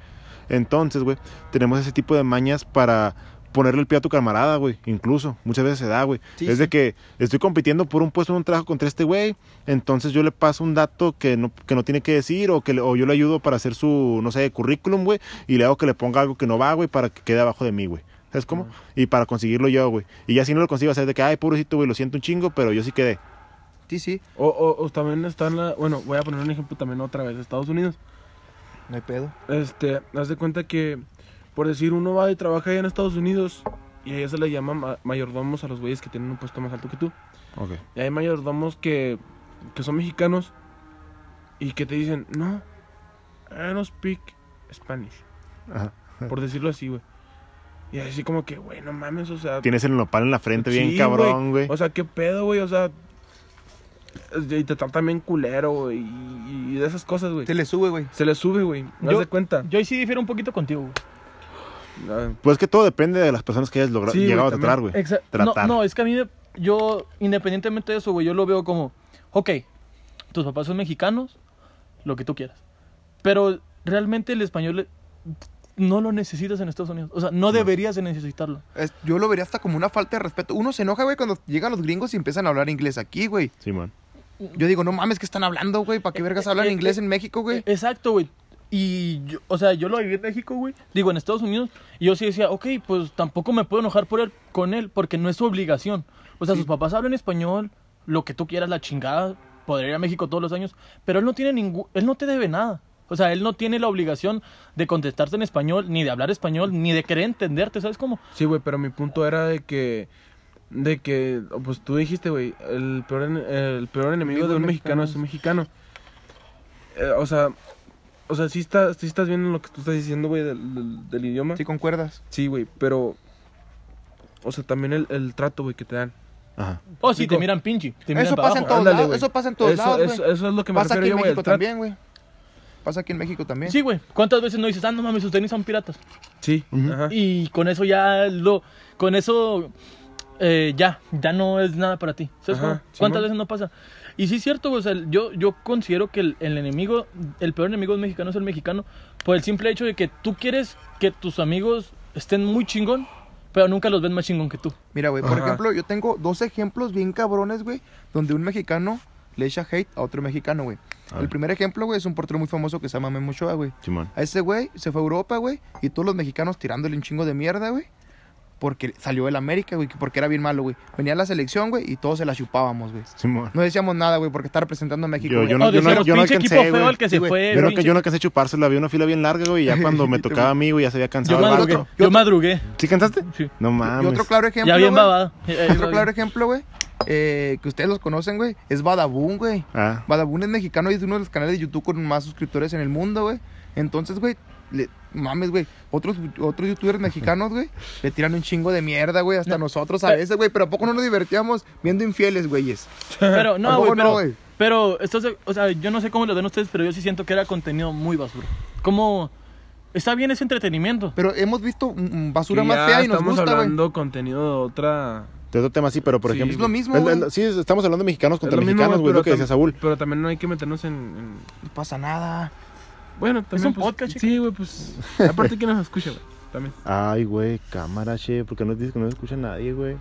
Entonces, güey, tenemos ese tipo de mañas para ponerle el pie a tu camarada, güey, incluso. Muchas veces se da, güey. Sí, es sí. de que estoy compitiendo por un puesto en un trabajo contra este güey, entonces yo le paso un dato que no, que no tiene que decir o, que le- o yo le ayudo para hacer su, no sé, currículum, güey, y le hago que le ponga algo que no va, güey, para que quede abajo de mí, güey. ¿Sabes cómo? Y para conseguirlo yo, güey. Y ya si no lo consigo, hacer de que, ay, pobrecito, güey, lo siento un chingo, pero yo sí quedé. Sí, sí, O, o, o también está en la... Bueno, voy a poner un ejemplo también otra vez. Estados Unidos. no hay pedo. Este, haz de cuenta que, por decir, uno va y trabaja allá en Estados Unidos y allá se le llama ma- mayordomos a los güeyes que tienen un puesto más alto que tú. Ok. Y hay mayordomos que, que son mexicanos y que te dicen, no, I don't speak Spanish. Ajá. Por decirlo así, güey. Y así como que, güey, no mames, o sea... Tienes el nopal en la frente bien Sí, cabrón, güey. O sea, qué pedo, güey, o sea... Y te tratan bien culero, güey, y, y de esas cosas, güey. Se le sube, güey. Se le sube, güey. ¿No Yo- de cuenta? Yo ahí sí difiero un poquito contigo, güey. Ah, Pues que todo depende de las personas que hayas logrado, Sí, llegado a tratar, güey. No, Tratar. no, es que a mí, yo, independientemente de eso, güey, yo lo veo como, ok, tus papás son mexicanos, lo que tú quieras. Pero realmente el español eh, no lo necesitas en Estados Unidos. O sea, no deberías de necesitarlo. Es- yo lo vería hasta como una falta de respeto. Uno se enoja, güey, cuando llegan los gringos y empiezan a hablar inglés aquí, güey. Simón. Yo digo, no mames, ¿qué están hablando, güey? ¿Para qué vergas hablan eh, inglés eh, en México, güey? Exacto, güey. Y, yo- o sea, yo lo viví en México, güey. Digo, en Estados Unidos. Y yo sí decía, ok, pues tampoco me puedo enojar por él, con él, porque no es su obligación. O sea, sus papás hablan español, lo que tú quieras, la chingada. Podría ir a México todos los años. Pero él no tiene ningún. Él no te debe nada. O sea, él no tiene la obligación de contestarte en español, ni de hablar español, ni de querer entenderte, ¿sabes cómo? Sí, güey, pero mi punto era de que... De que, pues tú dijiste, güey, el peor, el peor enemigo de un mexicano es un mexicano. Eh, o sea, o sea, sí, está, sí estás viendo lo que tú estás diciendo, güey, del, del- del idioma. Sí, concuerdas. Sí, güey, pero... O sea, también el, el trato, güey, que te dan. Ajá. Oh, sí, te miran pinche. Te miran Eso pasa en abajo. todos Ándale, lados. Eso pasa en todos eso, lados, eso, eso es lo que me Pasa aquí refiero en yo, México trato. también, güey. Pasa aquí en México también. Sí, güey. ¿Cuántas veces no dices, ah, no mames, sus tenis son piratas? Sí, ajá. Y con eso ya lo. Con eso. Eh, ya, ya no es nada para ti. ¿Sabes Ajá? ¿Cuántas veces no pasa? Y sí es cierto, güey, o sea, yo, yo considero que el, el enemigo, el peor enemigo del mexicano es el mexicano, por el simple hecho de que tú quieres que tus amigos estén muy chingón, pero nunca los ven más chingón que tú. Mira, güey, por Ajá. ejemplo, yo tengo dos ejemplos bien cabrones, güey, donde un mexicano le echa hate a otro mexicano, güey. El primer ejemplo, güey, es un portero muy famoso que se llama Memo Ochoa, güey. A ese güey se fue a Europa, güey, y todos los mexicanos tirándole un chingo de mierda, güey. Porque salió del América, güey, que porque era bien malo, güey. Venía a la selección, güey, y todos se la chupábamos, güey. Simón. No decíamos nada, güey, porque está representando a México. Yo- güey. yo no- yo no pinche alcancé, equipo feo güey. el que se fue. Yo no, pinche- yo no alcancé a chupárselo, había una fila bien larga, güey, y ya cuando me tocaba a mí, güey, ya se había Yo cansado. el madrugué. Yo madrugué. ¿Sí cansaste? Sí. No Y mames. otro claro ejemplo, Ya bien babado. Otro claro ejemplo, güey, eh, que ustedes los conocen, güey, es Badabun, güey. Ah, Badabun es mexicano y es uno de los canales de YouTube con más suscriptores en el mundo, güey. Entonces, güey, le- mames, güey, otros, otros youtubers mexicanos, güey, le tiran un chingo de mierda, güey, hasta No. nosotros a veces, güey, pero ¿a poco no nos divertíamos viendo infieles, güeyes? Pero ¿A no, güey, no, pero, pero esto es- o sea, yo no sé cómo lo ven ustedes, pero yo sí siento que era contenido muy basura. Como está bien ese entretenimiento. Pero hemos visto mm, mm, basura más fea y nos estamos gusta, güey. hablando contenido de otra... de otro tema sí, pero por Sí, ejemplo. Es lo mismo, el- sí, estamos hablando de mexicanos contra Es lo mismo, mexicanos, güey, pero lo que decía Saúl. Pero también no hay que meternos en... en- No pasa nada. Bueno, también. un pues, podcast. Sí, güey, pues. Aparte, ¿quién nos escucha, güey? También. Ay, güey, cámara, che. ¿Por qué no dices que no se escucha nadie, güey?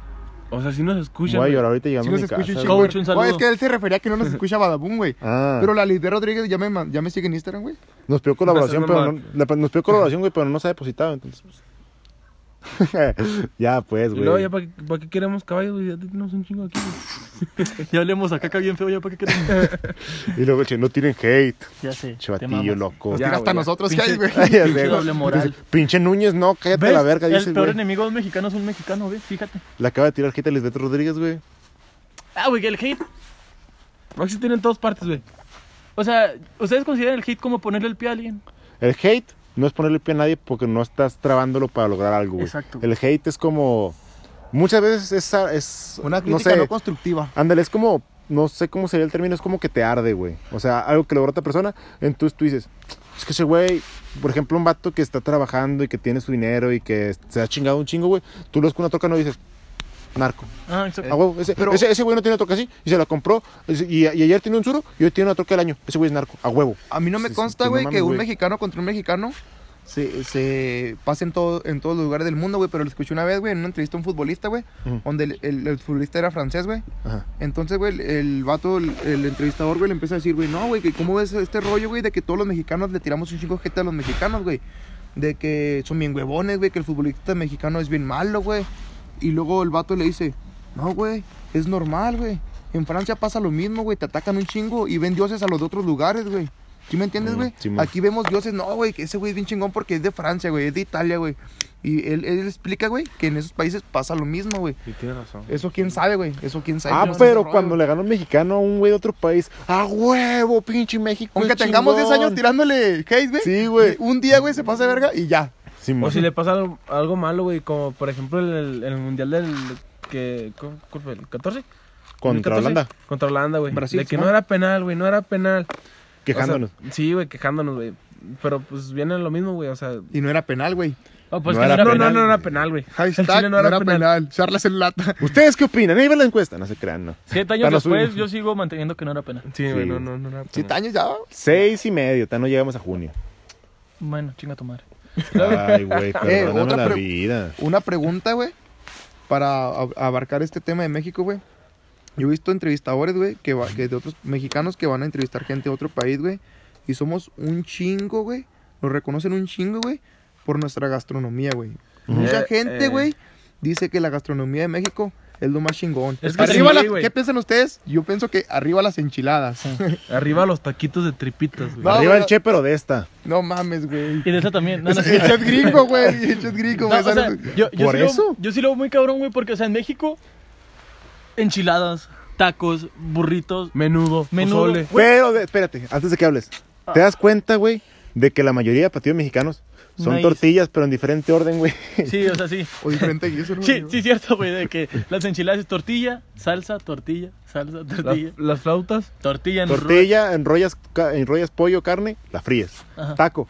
O sea, sí nos escucha. Voy a güey. llorar ahorita Sí llegando nos a mi escucha casa. Coach, un saludo. Güey, es que él se refería a que no nos escucha Badabun, güey. Ah, Pero la Lidia Rodríguez ya me, ya me sigue en Instagram, güey. nos pidió colaboración, pero no, la- nos pidió colaboración, güey, pero no se ha depositado, entonces. pues. ya, pues, güey. luego, ¿ya para qué, para qué queremos caballos, güey? Ya tenemos un chingo aquí, güey. Ya hablemos a caca bien feo, ya para qué queremos. Y luego, che, no tienen hate. ya sé. mamas. loco. Nos Ya, tira hasta güey, nosotros, Pinche- ¿qué hay, güey? Ya sé, Pinche güey. doble moral. Pinche Núñez, no, cállate a ¿Ves? la verga, dice, El peor güey. enemigo de un mexicano es un mexicano, ¿ves? Fíjate. Le acaba de tirar hate a Lisbeth Rodríguez, güey. Ah, güey, el hate. Maxi tiene en todas partes, güey. O sea, ¿ustedes consideran el hate como ponerle el pie a alguien? El hate no es ponerle pie a nadie porque no estás trabándolo para lograr algo, güey. Exacto. El hate es como... Muchas veces es... es Una crítica no, sé, constructiva. Ándale, es como... No sé cómo sería el término, es como que te arde, güey. O sea, algo que logró otra persona, entonces tú dices, es que ese güey, por ejemplo, un vato que está trabajando y que tiene su dinero y que se ha chingado un chingo, güey, tú lo ves con una troca no dices, narco. Ah, exacto. Ah, huevo, ese, pero- ese, ese güey no tiene una troca así y se la compró y, y ayer tiene un suro y hoy tiene una troca del año. Ese güey es narco, a huevo. A mí no me Sí, sí, consta, pues, no güey, mames, que un güey. mexicano contra un mexicano se, se pase en, todo, en todos los lugares del mundo, güey. Pero lo escuché una vez, güey, en una entrevista a un futbolista, güey, Ujú. donde el, el- el futbolista era francés, güey. Ajá. Entonces, güey, el, el vato, el, el entrevistador, güey, le empieza a decir, güey, no, güey, que ¿cómo ves este rollo, güey, de que todos los mexicanos le tiramos un chingo de gente a los mexicanos, güey? De que son bien huevones, güey, que el futbolista mexicano es bien malo, güey. Y luego el vato le dice, no, güey, es normal, güey. En Francia pasa lo mismo, güey, te atacan un chingo y ven dioses a los de otros lugares, güey. ¿Sí me entiendes, Mm, güey? sí. Aquí vemos dioses, no, güey, que ese güey es bien chingón porque es de Francia, güey, es de Italia, güey. Y él, él explica, güey, que en esos países pasa lo mismo, güey. Sí, tiene razón. Eso quién sabe, güey. Eso quién sabe. Ah, pero cuando rollo. le gana un mexicano a un güey de otro país, ¡a huevo, pinche México! Aunque tengamos 10 años chingón! tirándole hate, güey. Sí, güey. Un día, güey, se pasa de verga y ya. Sí, O si le pasa algo, algo malo, güey, como por ejemplo el, el, el mundial del. Que, ¿Cuál cuál fue? ¿El 14? Contra 2014? Holanda, Contra Holanda, güey. Brasil, De que no era penal, güey, no era penal. quejándonos. O sea, sí, güey, quejándonos, güey. Pero pues viene lo mismo, güey, o sea. Y no era penal, güey. Ah, pues No que era no No, era no, penal. no era penal, güey. El Hashtag Chile no era penal. Charlas en lata. ¿Ustedes qué opinan? Ahí va la encuesta. No se crean, no. Siete años después, suyo. yo sigo manteniendo que no era penal. Sí, güey, Sí, no, güey. no, no era penal. Siete años ya. Seis y medio, ya no llegamos a junio. Bueno, chinga tu madre. Ay, güey, Eh, perdóname otra la vida. Una pregunta, güey, para ab- abarcar este tema de México, güey. Yo he visto entrevistadores, güey, que, va- que de otros mexicanos que van a entrevistar gente de otro país, güey. Y somos un chingo, güey. Nos reconocen un chingo, güey, por nuestra gastronomía, güey. Mucha Eh, gente, eh. güey, dice que la gastronomía de México es lo más chingón. Es que arriba sí, las-. ¿Qué piensan ustedes? Yo pienso que arriba las enchiladas. Arriba los taquitos de tripitas, güey. No, Arriba güey. el che, pero de esta. No mames, güey. Y de esa también. No, no, Es- sí. El chef gringo, güey. El chef gringo, No, güey. o sea, ¿sabes? yo, yo ¿Por sí lo- eso? yo sí lo veo muy cabrón, güey, porque, o sea, en México, enchiladas, tacos, burritos, Menudo, Menudo. Pero, espérate, antes de que hables. ¿Te das cuenta, güey, de que la mayoría de platillos mexicanos son tortillas, pero en diferente orden, güey? Sí, o sea, sí. O diferente guiso, ¿no? Sí, sí, cierto, güey, de que las enchiladas es tortilla, salsa, tortilla, salsa, tortilla, Las, las flautas. tortilla en Tortilla, enrollas, enrollas pollo, carne, la fríes. Ajá. Taco,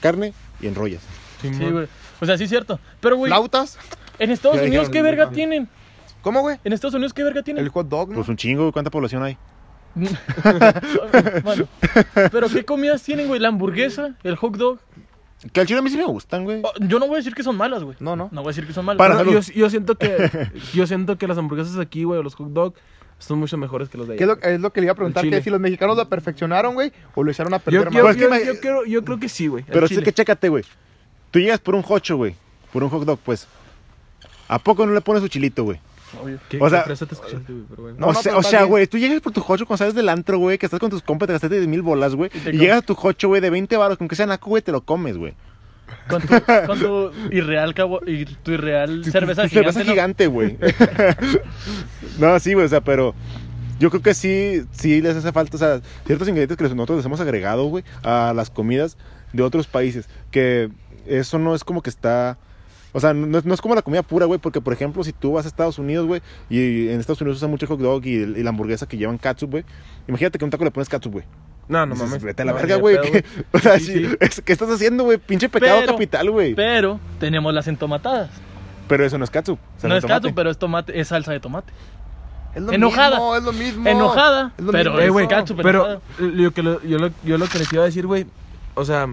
carne y enrollas. Sí, güey. O sea, sí, cierto. Pero, güey, ¿Flautas? en Estados Ya Unidos, ¿qué verga tienen? ¿Cómo, güey? En Estados Unidos, ¿qué verga tienen? El hot dog, ¿no? Pues un chingo, güey, ¿cuánta población hay? bueno, pero ¿qué comidas tienen, güey? La hamburguesa, el hot dog. Que al chile a mí sí me gustan, güey. Oh, yo no voy a decir que son malas, güey. No, no. No voy a decir que son malas. Para- Pero salud. yo, yo siento que yo siento que las hamburguesas aquí, güey, o los hot dog son mucho mejores que los de allá. ¿Qué es lo, es lo que le iba a preguntar? El Que chile. si los mexicanos lo perfeccionaron, güey, o lo echaron a Yo, perder yo, Pues más. que yo- me- yo creo, yo creo que sí, güey. Pero sí chile. que chécate, güey. Tú llegas por un hocho, güey. Por un hot dog, pues. ¿A poco no le pones su chilito, güey? Obvio. ¿Qué, o sea- te escuchaste, güey, pero bueno. No, o no, sea, o güey, tú llegas por tu hocho cuando sales del antro, güey, que estás con tus compas, te gastaste 10 mil bolas, güey. Y llegas a tu hocho, güey, de 20 baros, con que sea naco, güey, te lo comes, güey. Con tu, con tu irreal, cabo- y tu irreal Tu- cerveza tu gigante, cerveza ¿no? gigante, güey. no, sí, güey, o sea, pero yo creo que sí, sí les hace falta, o sea, ciertos ingredientes que nosotros les hemos agregado, güey, a las comidas de otros países. Que eso no es como que está. O sea, no, es- no es como la comida pura, güey, porque por ejemplo, si tú vas a Estados Unidos, güey, y en Estados Unidos usan mucho el hot dog y, el- y la hamburguesa que llevan katsup, güey, imagínate que a un taco le pones katsup, güey. No, no Dices, mames. Vete a la No, verga, güey. O sea, Sí, es- ¿qué estás haciendo, güey? Pinche pecado Pero- capital, güey. Pero tenemos las entomatadas. Pero eso no es katsup. o sea, no es tomate. catsup, pero es tomate, es salsa de tomate. Es lo enojada. mismo, es lo mismo. Enojada, Es lo pero mismo es güey, catsup Pero enojada. yo, que lo, yo, lo, yo lo que les iba a decir, güey, o sea,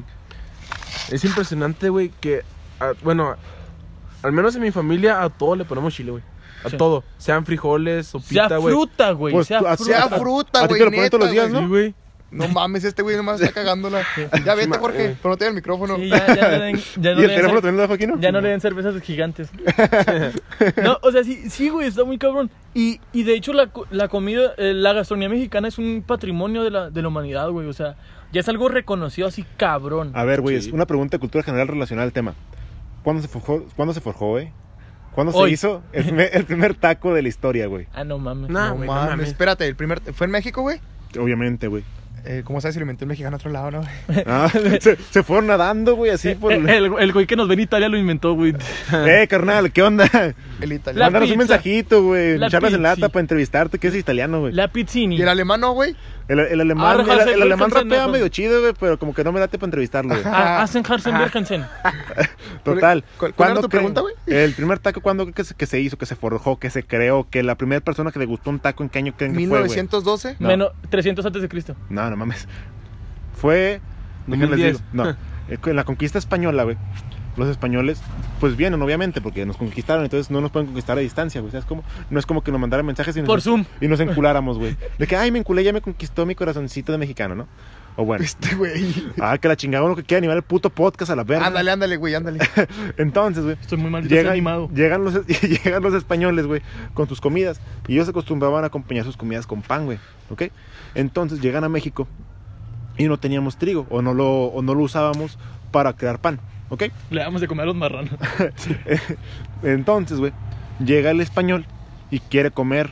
es impresionante, güey, que, a- bueno, al menos en mi familia a todo le ponemos chile, güey. A Sí. todo. Sean frijoles, Sea sopita, güey. fruta, güey. Pues sea fruta. Sea fruta, A ti güey. te lo ponen todos los días, güey. Sí, güey. No mames, este güey nomás está cagándola. Ya vete, Jorge, eh. pero no te el micrófono. Sí, ya, ya, no le den- ya no ¿Y le el teléfono también lo dejo aquí, no? Ya no le den cervezas gigantes. no, o sea, sí, sí, güey, está muy cabrón. Y, y de hecho, la, co- la comida, eh, la gastronomía mexicana es un patrimonio de la, de la humanidad, güey. O sea, ya es algo reconocido así, cabrón. A ver, güey, Sí. es una pregunta de cultura general relacionada al tema. ¿Cuándo se forjó, ¿cuándo se forjó güey? ¿Cuándo Hoy. se hizo el primer, el primer taco de la historia, güey? Ah, no mames. Nah, No güey, no mames, mames. espérate, el primer fue en México, güey. Obviamente, güey. Eh, ¿Cómo sabes si lo inventó un mexicano a otro lado, no? güey? Ah, se, se fueron nadando, güey, así por... el, el- el güey que nos ve en Italia lo inventó, güey. Eh, carnal, ¿qué onda? El italiano. Mándanos un mensajito, güey. La Charlas en pizza. lata para entrevistarte, que es italiano, güey. La pizzini. Y el alemán no, güey. El, el alemán, Ah, el, el alemán rapea medio chido, güey, pero como que no me late para entrevistarlo, güey. Ah, hacen Harsen Birkensen. Total. ¿Cuál- cuál ¿Cuándo era tu pregunta, güey? El primer taco, ¿cuándo que se, que se hizo, que se forjó, que se creó, que la primera persona que le gustó un taco, ¿en qué año creen que fue, güey? 1912. No. Menos 300 antes de Cristo. No, no mames. Fue. déjenles 2010. digo, No. eh, En la conquista española, güey. Los españoles, pues vienen, obviamente, porque nos conquistaron, entonces no nos pueden conquistar a distancia, güey. ¿Sabes cómo? No es como que nos mandaran mensajes y nos, Por Zoom. y nos enculáramos, güey. De que, ay, me enculé, ya me conquistó mi corazoncito de mexicano, ¿no? O bueno. Este, güey. Ah, que la chingada uno que quiera animar el puto podcast a la verga. Ándale, ándale, güey, ándale. Entonces, güey. Estoy muy Llegan, animado. llegan, los, llegan los españoles, güey, con sus comidas. Y ellos se acostumbraban a acompañar sus comidas con pan, güey. ¿Ok? Entonces llegan a México y no teníamos trigo o no lo, o no lo usábamos para crear pan. ¿Ok? Le damos de comer a los marranos. Entonces, güey, llega el español y quiere comer.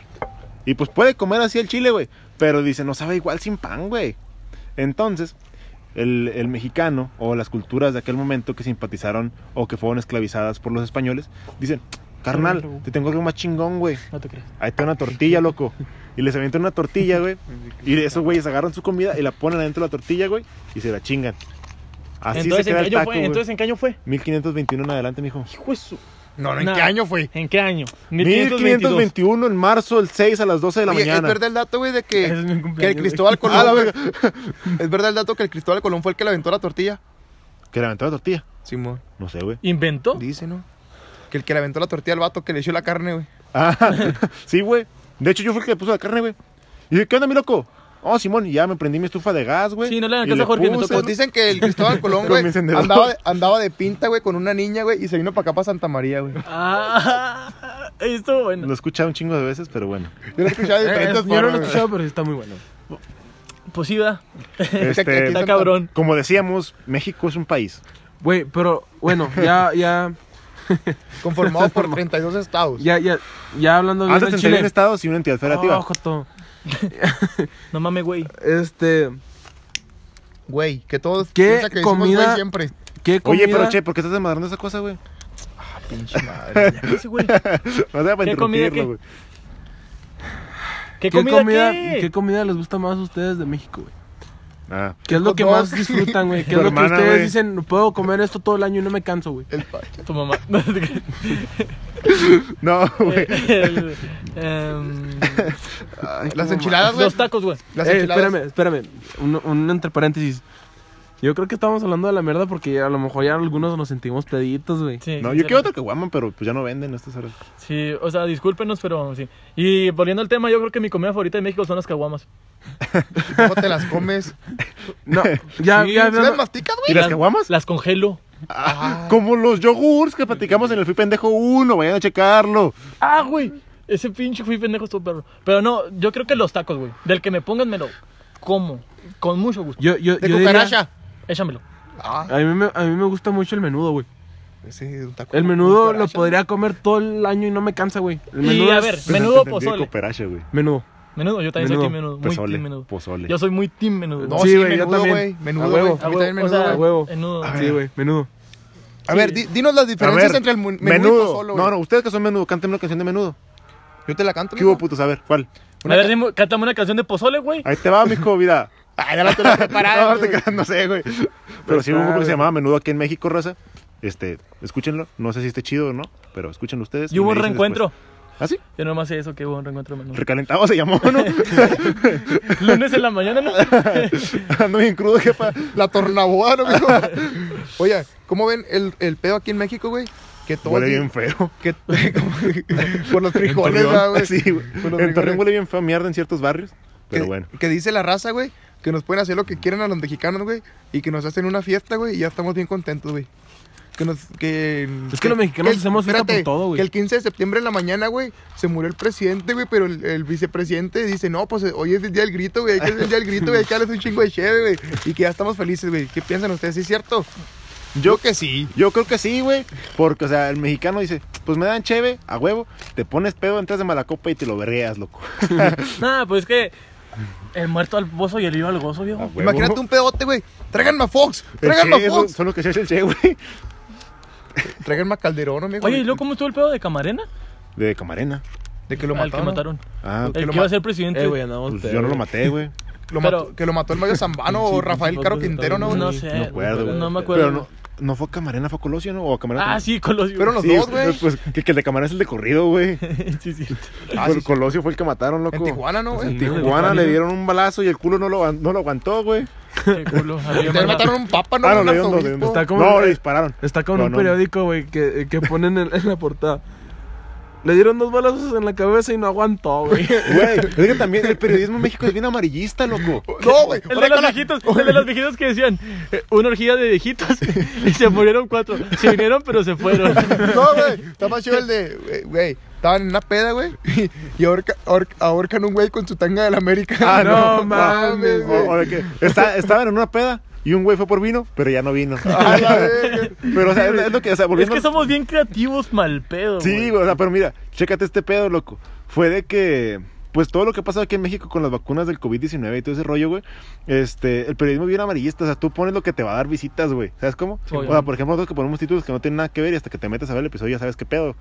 Y pues puede comer así el chile, güey. Pero dice, no sabe igual sin pan, güey. Entonces, el, el mexicano o las culturas de aquel momento que simpatizaron o que fueron esclavizadas por los españoles, dicen, carnal, te tengo algo más chingón, güey. No te creas. Ahí está una tortilla, loco. Y les avientan una tortilla, güey. Y de esos güeyes agarran su comida y la ponen adentro de la tortilla, güey. Y se la chingan. Así Entonces, se ¿en queda el taco, fue? Entonces, ¿en qué año fue? 1521 en adelante, mijo. Hijo de su... No, no, ¿en Nah. qué año fue? ¿En qué año? 1521 en marzo, el 6 a las 12 de la Oye, es mañana. verdad el dato, güey, de que, es mi que el cumpleaños, Cristóbal Colón. Ah, la güey, verga. es verdad el dato que el Cristóbal Colón fue el que le aventó la tortilla. Que le aventó la tortilla. Simón. No sé, güey. ¿Inventó? Dice, ¿no? Que el que le aventó la tortilla al vato que le echó la carne, güey. Ah, sí, güey. De hecho, yo fui el que le puso la carne, güey. Y dije, ¿qué onda, mi loco? Oh, Simón, ya me prendí mi estufa de gas, güey. Sí, no le hagan caso a Jorge, puse. Pues dicen que el Cristóbal Colón, güey, andaba, de- andaba de pinta, güey, con una niña, güey, y se vino para acá, para Santa María, güey. Ah, estuvo bueno. Lo he escuchado un chingo de veces, pero bueno. Yo lo he escuchado de Eh, diferentes yo no lo he formas, escuchado, pero sí está muy bueno. Pues sí, ¿verdad? Este, Está cabrón. como decíamos, México es un país. Güey, pero bueno, ya, ya. Conformado por 32 estados. ya, ya, ya hablando bien Antes del tendría un Chile. estado y una entidad federativa. Oh, joto. No mames, güey. Este, Güey, que todos ¿Qué que comida- güey siempre. ¿qué comida? Oye, pero che, ¿por qué estás desmadrando esa cosa, güey? Pinche madre. ¿Qué güey? No sea para ¿Qué comida interrumpirlo, qué? güey. ¿Qué ¿Qué comida, comida, qué? ¿Qué comida les gusta más a ustedes de México, güey? Ah, ¿Qué es lo que más disfrutan, güey? ¿Qué es lo que hermana, ustedes dicen? Puedo comer esto todo el año y no me canso, güey. El pacho. Tu mamá. no, güey. El- em, Ay, Las enchiladas, güey. los tacos, güey. Las Eh, enchiladas. espérame, espérame. Un, un entre paréntesis. Yo creo que estamos hablando de la mierda porque a lo mejor ya algunos nos sentimos peditos, güey. Sí, No, yo quiero otra caguama, pero pues ya no venden a estas horas. Sí, o sea, discúlpenos, pero sí. Y volviendo al tema, yo creo que mi comida favorita de México son las caguamas. ¿Cómo te las comes? No, ya, Sí, ya, ¿Sí ya- las masticas, ¿Y güey? las caguamas? Las congelo. Ah, como los yogurts que platicamos en el Fui Pendejo 1, vayan a checarlo. Ah, güey. Ese pinche fui pendejo estuvo perro. Pero no, yo creo que los tacos, güey. Del que me pongan, me lo como. Con mucho gusto. yo, yo, De yo diría-. Échamelo. Ah, a, mí me, a mí me gusta mucho el menudo, güey. ese es un taco El menudo lo podría comer todo el año y no me cansa, güey. El Y a ver, menudo pozole. Menudo. Menudo, yo también soy Menudo. team menudo. Muy Pozole, team menudo. pozole. Yo soy muy team menudo. No, Sí, sí, güey, yo menudo, también. güey. Menudo, A güey. huevo. A A mí también o menudo, sea, A güey. huevo. menudo. A ver. Sí, güey, menudo. A ver, di- dinos las A diferencias ver, entre el menú y menudo. pozole, güey. no, no, ustedes que son menudo, canten una canción de menudo. Yo te la canto, ¿Qué hubo, putos? A ver, ¿cuál? A ver, dime, cántame una canción de pozole, güey. Ahí te va, mijo, vida. Ay, ya la tengo preparada. no, no sé, güey. Pero sí hubo un grupo que se llamaba Menudo aquí en México, raza. Este, escúchenlo. No sé si esté chido o no, pero escúchenlo ustedes. Y hubo un reencuentro. ¿Ah, sí? Yo nomás sé eso, que hubo un reencuentro de Manuel. Recalentado se llamó, ¿no? Lunes en la mañana, ¿no? Ando bien crudo, jefa. La tornaboda, ¿no, mijo? Oye, ¿cómo ven el, el pedo aquí en México, güey? Que todo Huele bien feo. Que, por los frijoles, Torreón, ¿verdad, güey. Sí, güey. En Torreón huele bien feo mierda en ciertos barrios. Pero que, bueno. que dice la raza, güey, que nos pueden hacer lo que quieran a los mexicanos, güey, y que nos hacen una fiesta, güey, y ya estamos bien contentos, güey. Que nos, que... Es que los mexicanos hacemos fiesta por todo, güey. Que el 15 de septiembre en la mañana, güey, se murió el presidente, güey, pero el, el vicepresidente dice, no, pues eh, hoy es el día del grito, güey, hay que es el día del grito, güey, hay que darles un chingo de cheve, güey, y que ya estamos felices, güey. ¿Qué piensan ustedes? ¿Sí es cierto? Yo que sí. Yo creo que sí, güey. Porque, o sea, el mexicano dice, pues me dan cheve, a huevo, te pones pedo, entras de mala copa y te lo berreas, loco. Nada, pues es que el muerto al pozo y el vivo al gozo, viejo. Imagínate un pedote, güey. Tráiganme a Fox, tráiganme Che, a Fox. Son los que se echa el che, güey. Tráiganme a Calderón, amigo. Oye, ¿y luego cómo estuvo el pedo de Camarena? De Camarena. De que lo Al mataron. que mataron. Ah, El que que lo iba a ser presidente. Eh, güey, andamos pues yo no lo maté, güey. Lo Pero- mató- que lo mató el Mario Zambano o Rafael Caro Quintero, ¿no? No sé. No acuerdo, güey. No me acuerdo. Pero no, no fue Camarena, fue Colosio, ¿no? O Camarena. Ah, sí, Colosio. Fueron los Sí, dos, güey. Pues que, que el de Camarena es el de corrido, güey. sí, sí. Ah, sí, sí. Colosio fue el que mataron, loco. En Tijuana, ¿no, güey? En Tijuana le dieron un balazo y el culo no lo, no lo aguantó, güey. Qué culo. Le mataron un papa, ¿no? Ah, no, le dieron de- Está como- No, le dispararon. Está con No, un no. periódico, güey, que, que ponen en, en la portada. Le dieron dos balazos en la cabeza y no aguantó, güey. Güey, es que también el periodismo en México es bien amarillista, loco. No, güey. El de los viejitos, el de los viejitos que decían, eh, una orgía de viejitos y se murieron cuatro. Se vinieron pero se fueron. No, güey. Está más chido el de, güey. Estaban en una peda, güey. Y ahorca, ahorca- ahorcan un güey con su tanga del América. Ah, no, mames, O, güey. o de que está- estaban en una peda y un güey fue por vino, pero ya no vino. Pero, o sea, es, es lo que, o sea, Es que somos bien creativos mal pedo. Sí, güey, o sea, pero mira, chécate este pedo, loco. Fue de que, pues todo lo que ha pasado aquí en México con las vacunas del COVID-19 y todo ese rollo, güey, este, el periodismo bien amarillista, o sea, tú pones lo que te va a dar visitas, güey, ¿sabes cómo? Sí, o sea, por ejemplo, nosotros que ponemos títulos que no tienen nada que ver y hasta que te metes a ver el episodio ya sabes qué pedo.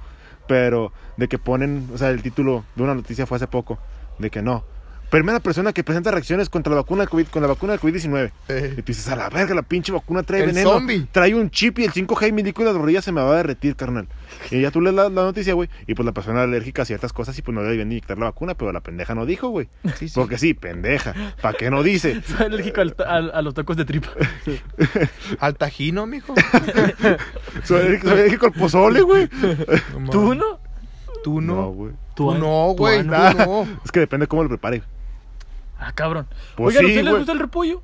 Pero de que ponen, o sea, el título de una noticia fue hace poco, de que no. Primera persona que presenta reacciones contra la vacuna del COVID, con la vacuna del COVID-19. Eh, Y tú dices, a la verga, la pinche vacuna trae El veneno. zombie. Trae un chip y el 5G y mi líquido de las rodillas se me va a derretir, carnal. Y ya tú lees la, la noticia, güey. Y pues la persona alérgica a ciertas cosas y pues no le deben inyectar la vacuna, pero la pendeja no dijo, güey. Sí, sí. Porque sí, pendeja. ¿Para qué no dice? Soy alérgico al- al- a los tacos de tripa. Al tajino, mijo. Soy alérgico, soy alérgico al pozole, güey. No ¿Tú no? Tú no. güey. Tú no, güey. no. no. Es que depende cómo lo prepare. Ah, cabrón. Pues Oigan, ¿a sí, ustedes les güey. gusta el repollo?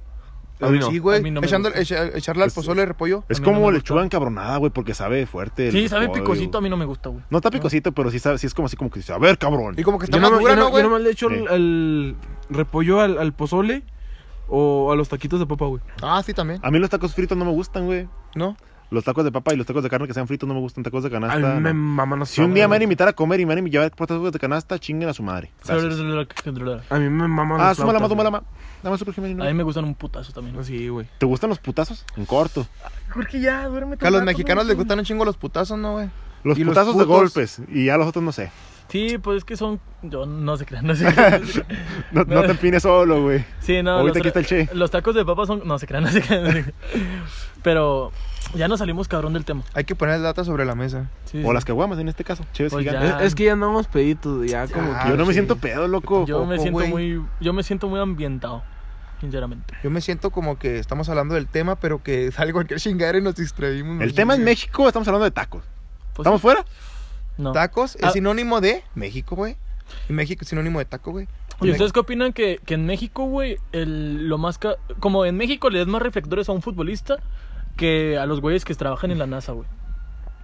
A mí no. Sí, güey. A mí no me Echando- gusta. echa- echarle al pozole de repollo. Es A mí no como me lechuga gusta. encabronada, güey, porque sabe fuerte. el Sí, sabe repollo. picosito, a mí no me gusta, güey. No está picosito, pero sí, sabe, sí es como así como que dice, a ver, cabrón. Y como que está Yo más dura, yo ¿no, no- yo güey? nomás le echo Sí. el, el repollo al, al pozole o a los taquitos de papa, güey. Ah, sí, también. A mí los tacos fritos no me gustan, güey. ¿No? Los tacos de papa y los tacos de carne que sean fritos no me gustan. Tacos de A canasta. mí me no. maman los Si un día me van a invitar a comer y me van a llevar por tacos de canasta, chinguen a su madre. Gracias. A mí me maman Ah, súmala más, súmala más. Dame A mí me gustan un putazo también. Sí, güey. ¿Te gustan los putazos? En corto. Jorge, ya, duérmete. Que a los mexicanos les gustan un chingo los putazos, ¿no, güey? Los Y los putazos de golpes. Y ya los otros no sé. Sí, pues es que son. Yo no se crean, no no te empines solo, güey. Sí, no. Ahorita los, aquí está el Che. los tacos de papa son. No se crean, no se crean. no se crean. Pero ya nos salimos cabrón del tema. Hay que poner data sobre la mesa. Sí, O sí. las caguamas en este caso. Chéves Pues ya. Es, es que ya andamos peditos, ya como Ya. que... Yo no me siento pedo, loco. Yo me siento muy. Yo me siento muy ambientado. Sinceramente. Yo me siento como que estamos hablando del tema, pero que sale cualquier chingadera y nos distraímos. El tema es México, estamos hablando de tacos. Pues, ¿Estamos fuera? No. Tacos es Ah. sinónimo de México, güey. Y México es sinónimo de taco, güey. ¿Y ustedes qué opinan que, que en México, güey, el, lo más... ca- Como en México le das más reflectores a un futbolista que a los güeyes que trabajan en la NASA, güey.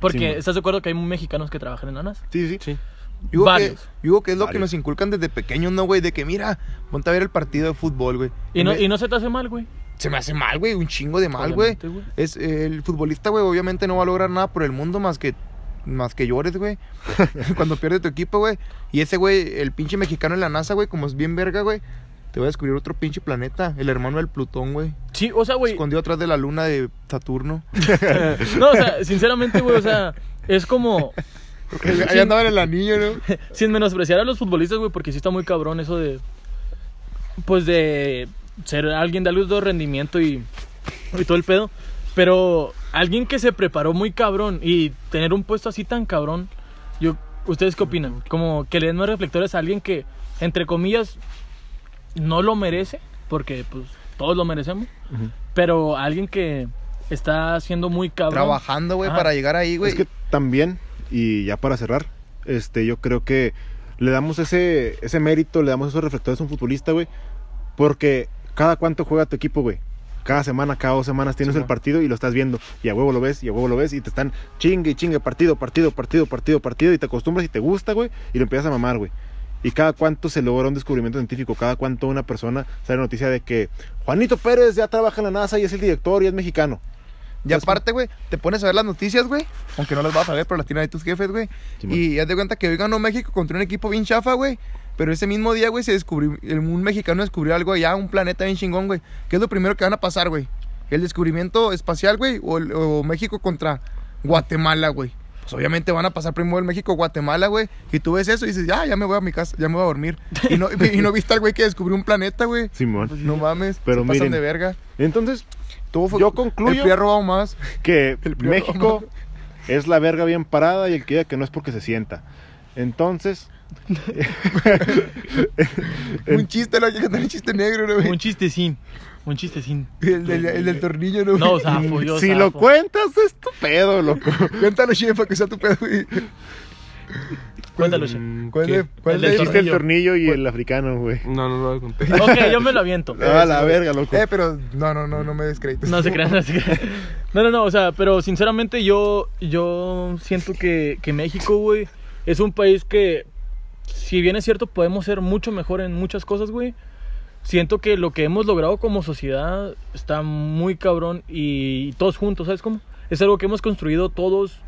Porque, Sí, güey. ¿estás de acuerdo que hay mexicanos que trabajan en la NASA? Sí, sí. Sí. Yo digo, que, Varios. yo digo que es lo que Varios. nos inculcan desde pequeños, ¿no, güey? De que, mira, ponte a ver el partido de fútbol, güey. Y no, me- y no se te hace mal, güey. Se me hace mal, güey, un chingo de mal, güey. Obviamente, güey. Es el futbolista, güey, obviamente no va a lograr nada por el mundo más que más que llores, güey. Cuando pierde tu equipo, güey. Y ese güey, el pinche mexicano en la NASA, güey, como es bien verga, güey, te va a descubrir otro pinche planeta, el hermano del Plutón, güey. Sí, o sea, güey... Escondido atrás de la luna de Saturno. No, o sea, sinceramente, güey, o sea, es como... Ahí andaba en el anillo, ¿no? Sin menospreciar a los futbolistas, güey, porque sí está muy cabrón eso de... Pues de ser alguien de alto rendimiento y, y todo el pedo. Pero alguien que se preparó muy cabrón y tener un puesto así tan cabrón, yo ¿Ustedes qué opinan? Como que le den más reflectores a alguien que, entre comillas, no lo merece, porque pues todos lo merecemos, pero alguien que está siendo muy cabrón. Trabajando, güey, para llegar ahí, güey. Es que también, y ya para cerrar, este, yo creo que le damos ese, ese mérito, le damos esos reflectores a un futbolista, güey, porque cada cuánto juega tu equipo, güey. Cada semana, cada dos semanas tienes Sí, el partido y lo estás viendo. Y a huevo lo ves, y a huevo lo ves, y te están chingue y chingue, partido, partido, partido, partido, partido, y te acostumbras y te gusta, güey, y lo empiezas a mamar, güey. Y cada cuánto se logra un descubrimiento científico, cada cuánto una persona sale noticia de que Juanito Pérez ya trabaja en la NASA y es el director y es mexicano. Y aparte, güey, te pones a ver las noticias, güey. Aunque no las vas a ver, pero las tienen ahí tus jefes, güey. Y haz de cuenta que hoy ganó México contra un equipo bien chafa, güey. Pero ese mismo día, güey, se descubrió, un mexicano descubrió algo allá, un planeta bien chingón, güey. ¿Qué es lo primero que van a pasar, güey? ¿El descubrimiento espacial, güey? O México contra Guatemala, güey. Pues obviamente van a pasar primero el México-Guatemala, güey. Y tú ves eso y dices, ya, ya me voy a mi casa, ya me voy a dormir. Y no, y no viste al güey que descubrió un planeta, güey. Simón. No mames, Pero se pasan miren, de verga. Entonces, fue- yo concluyo El robado más. que El México es la verga bien parada y el que diga que no es porque se sienta. Entonces, Un chiste, lo hay que un chiste negro, ¿no, güey? Un chistecín, un chistecín. El del, el del tornillo, ¿no? No, zafo, yo si zafo. lo cuentas es tu pedo, loco. Cuéntalo, chef, para que sea tu pedo, güey. Cuéntalo, chef. Mm, ¿Cuál El del Existe el tornillo. tornillo y el africano, güey. No, no lo voy a contar. Ok, yo me lo aviento. Ah, la verga, loco. Eh, pero no, no, no, no me des crédito. No se crean, no se crean. No, no, no, o sea, pero sinceramente yo, yo siento que, que México, güey, es un país que, si bien es cierto, podemos ser mucho mejor en muchas cosas, güey. Siento que lo que hemos logrado como sociedad está muy cabrón y, todos juntos, ¿sabes cómo? Es algo que hemos construido todos,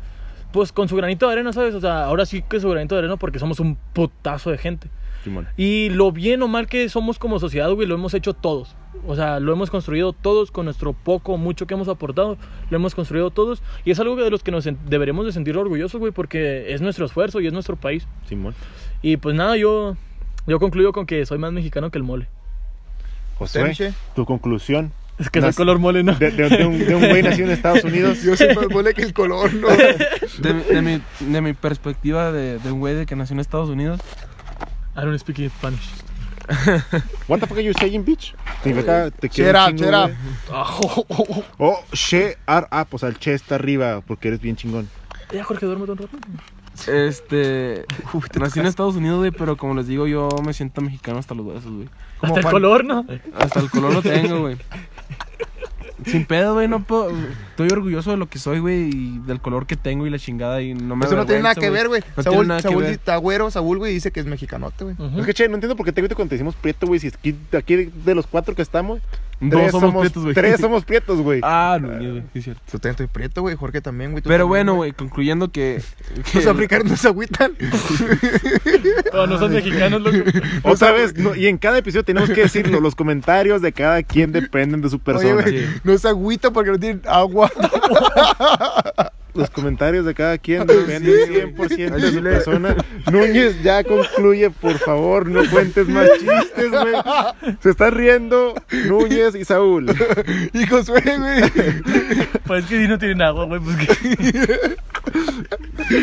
pues con su granito de arena, ¿sabes? O sea, ahora sí que su granito de arena porque somos un putazo de gente. Simón. Y lo bien o mal que somos como sociedad, güey, lo hemos hecho todos. O sea, lo hemos construido todos con nuestro poco mucho que hemos aportado. Lo hemos construido todos. Y es algo de los que nos deberemos de sentir orgullosos, güey, porque es nuestro esfuerzo y es nuestro país. Simón. Y pues nada, yo, yo concluyo con que soy más mexicano que el mole. Miche? tu conclusión. Es que soy Nas- color mole, ¿no? De, de- de un, de un güey nacido en Estados Unidos. Yo sé más mole que el color, ¿no? De, de mi, de mi perspectiva de, de un güey de que nació en Estados Unidos, I don't speak Spanish. What the fuck are you saying, bitch? Significa te quiero Shut up, shut up. Ah, Oh, she are up. O sea, el che está arriba porque eres bien chingón. Ya, Jorge, duerme un rato. Este, nací en Estados Unidos, güey, pero como les digo, yo me siento mexicano hasta los huesos, güey. Hasta el color, ¿no? Hasta el color lo tengo, güey. Sin pedo, güey, no puedo. Estoy orgulloso de lo que soy, güey, y del color que tengo y la chingada. Y no me Eso no tiene nada que ver, güey. No Saúl, tiene nada que Saúl ver. está güero, Saúl, güey, dice que es mexicanote, güey. Es que, che, no entiendo por qué te grito cuando te decimos prieto, güey. Si es que aquí de los cuatro que estamos, tres somos somos, prietos, güey. tres somos prietos, güey. Ah, no, güey, sí, es cierto. Yo también estoy prieto, güey. Jorge también, güey. Pero también, bueno, güey, concluyendo que. que Los africanos no se agüitan. Oh, no son mexicanos, loco. Otra vez, no, y en cada episodio tenemos que decirlo. Los comentarios de cada quien dependen de su Oye, persona. güey, Sí. no se agüitan porque no tienen agua. Los comentarios de cada quien dependen 100% de su persona. Núñez, ya concluye, por favor, no cuentes más chistes, güey. Se están riendo Núñez y Saúl. Y Josué, güey. Pues es que si no tienen agua, güey, pues que...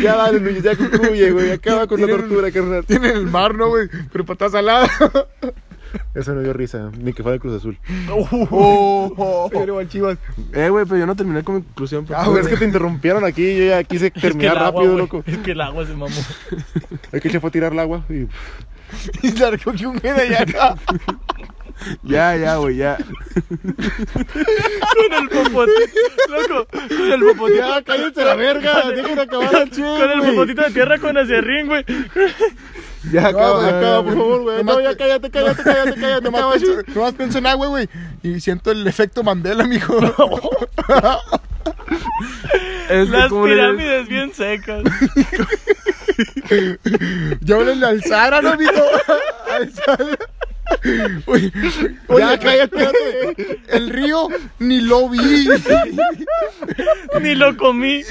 Ya dale, Núñez, ya concluye, güey. Acaba con la tortura, carnal. Tienen el mar, ¿no, güey? Pero patas salada. Eso no dio risa, ni que fue de Cruz Azul. Oh, oh, Pero al Chivas. Eh, güey, pero yo no terminé con mi conclusión. Ah, güey, es que te interrumpieron aquí. Yo ya quise Es que terminar el agua, rápido, loco. Es que el agua se mamó. Es que se fue a tirar el agua. Y... Y se recogió un allá acá. Ya, ya, güey, ya. Con el popote. Loco, con el popotito. Ya, cállense la verga. Dejen acabar al che, Con el popotito de tierra con acerrín, güey. Ya, acaba, acaba, no, por favor, güey. No, ya cállate, cállate, cállate, cállate. Nomás acaba, pienso, en agua, güey. Y siento el efecto Mandela, mijo. Las ¿cómo le- pirámides bien secas. Ya háblenle al Sara, ¿no, mijo? Al oye, Ya, cállate. El río ni lo vi. Ni lo comí.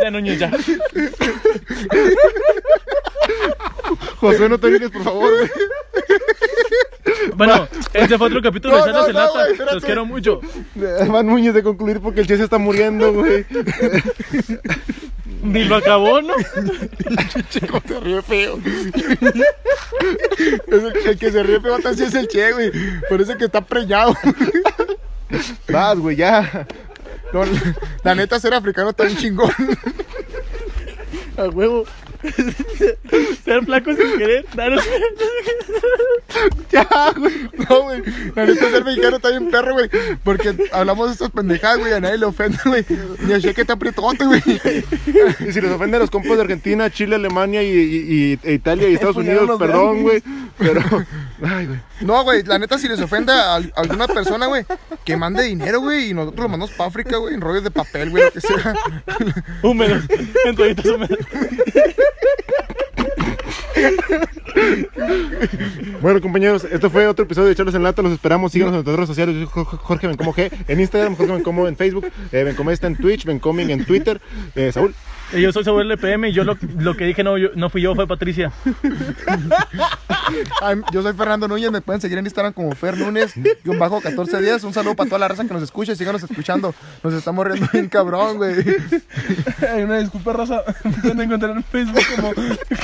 Ya, Núñez, ya. José, no te orines, por favor, güey. Bueno, este fue otro capítulo No, de no, en no, Lata. güey, espérate. Los quiero mucho. Van Núñez de concluir porque el Che se está muriendo, güey. Ni lo acabó, ¿no? Chico, te ríe feo. Es el, el que se ríe feo así es el Che, güey. Parece que está preñado. Vas, güey, ya. No, la, la neta, ser africano está bien chingón. A huevo. Ser flaco sin querer. Ya, güey. No, güey. La neta, ser mexicano está bien perro, güey. Porque hablamos de estas pendejadas, güey. A nadie le ofende, güey. Ni a que está apretote, güey. Y si les ofenden los compas de Argentina, Chile, Alemania y, y- y- e Italia y Estados Unidos, perdón, güey. Pero, ay, güey. No, güey. La neta, si les ofende a al- alguna persona, güey, que mande dinero, güey. Y nosotros lo mandamos para África, güey. En rollos de papel, güey. Lo que sea. Húmedos. En toallitas húmedas. Bueno, compañeros, este fue otro episodio de Charlos en Lata. Los esperamos. Síganos en nuestras redes sociales. Yo soy Jo- Jorge Bencomo G. En Instagram, Jorge Bencomo en Facebook. Eh, Bencomo está en Twitch. Bencoming en Twitter. Eh, Saúl. Y Yo soy Samuel LPM y yo lo, lo que dije no, yo- no fui yo, fue Patricia. Ay, yo soy Fernando Núñez, me pueden seguir en Instagram como Fer Núñez, guion bajo 1410. Un saludo para toda la raza que nos escucha y síganos escuchando. Nos estamos riendo bien cabrón, güey. Ay, una disculpa, raza. Me pueden encontrar en Facebook como.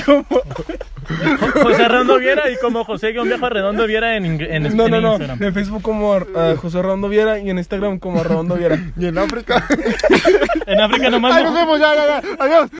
como... Jo- José Redondo Viera y como José Guión Viejo Redondo Viera en, en, No, en no, no. Instagram. En Facebook como ah, José Redondo Viera y en Instagram como Redondo Viera. Y en África. En África nomás Ay, nos vemos. Ya, ya, ya. Adiós.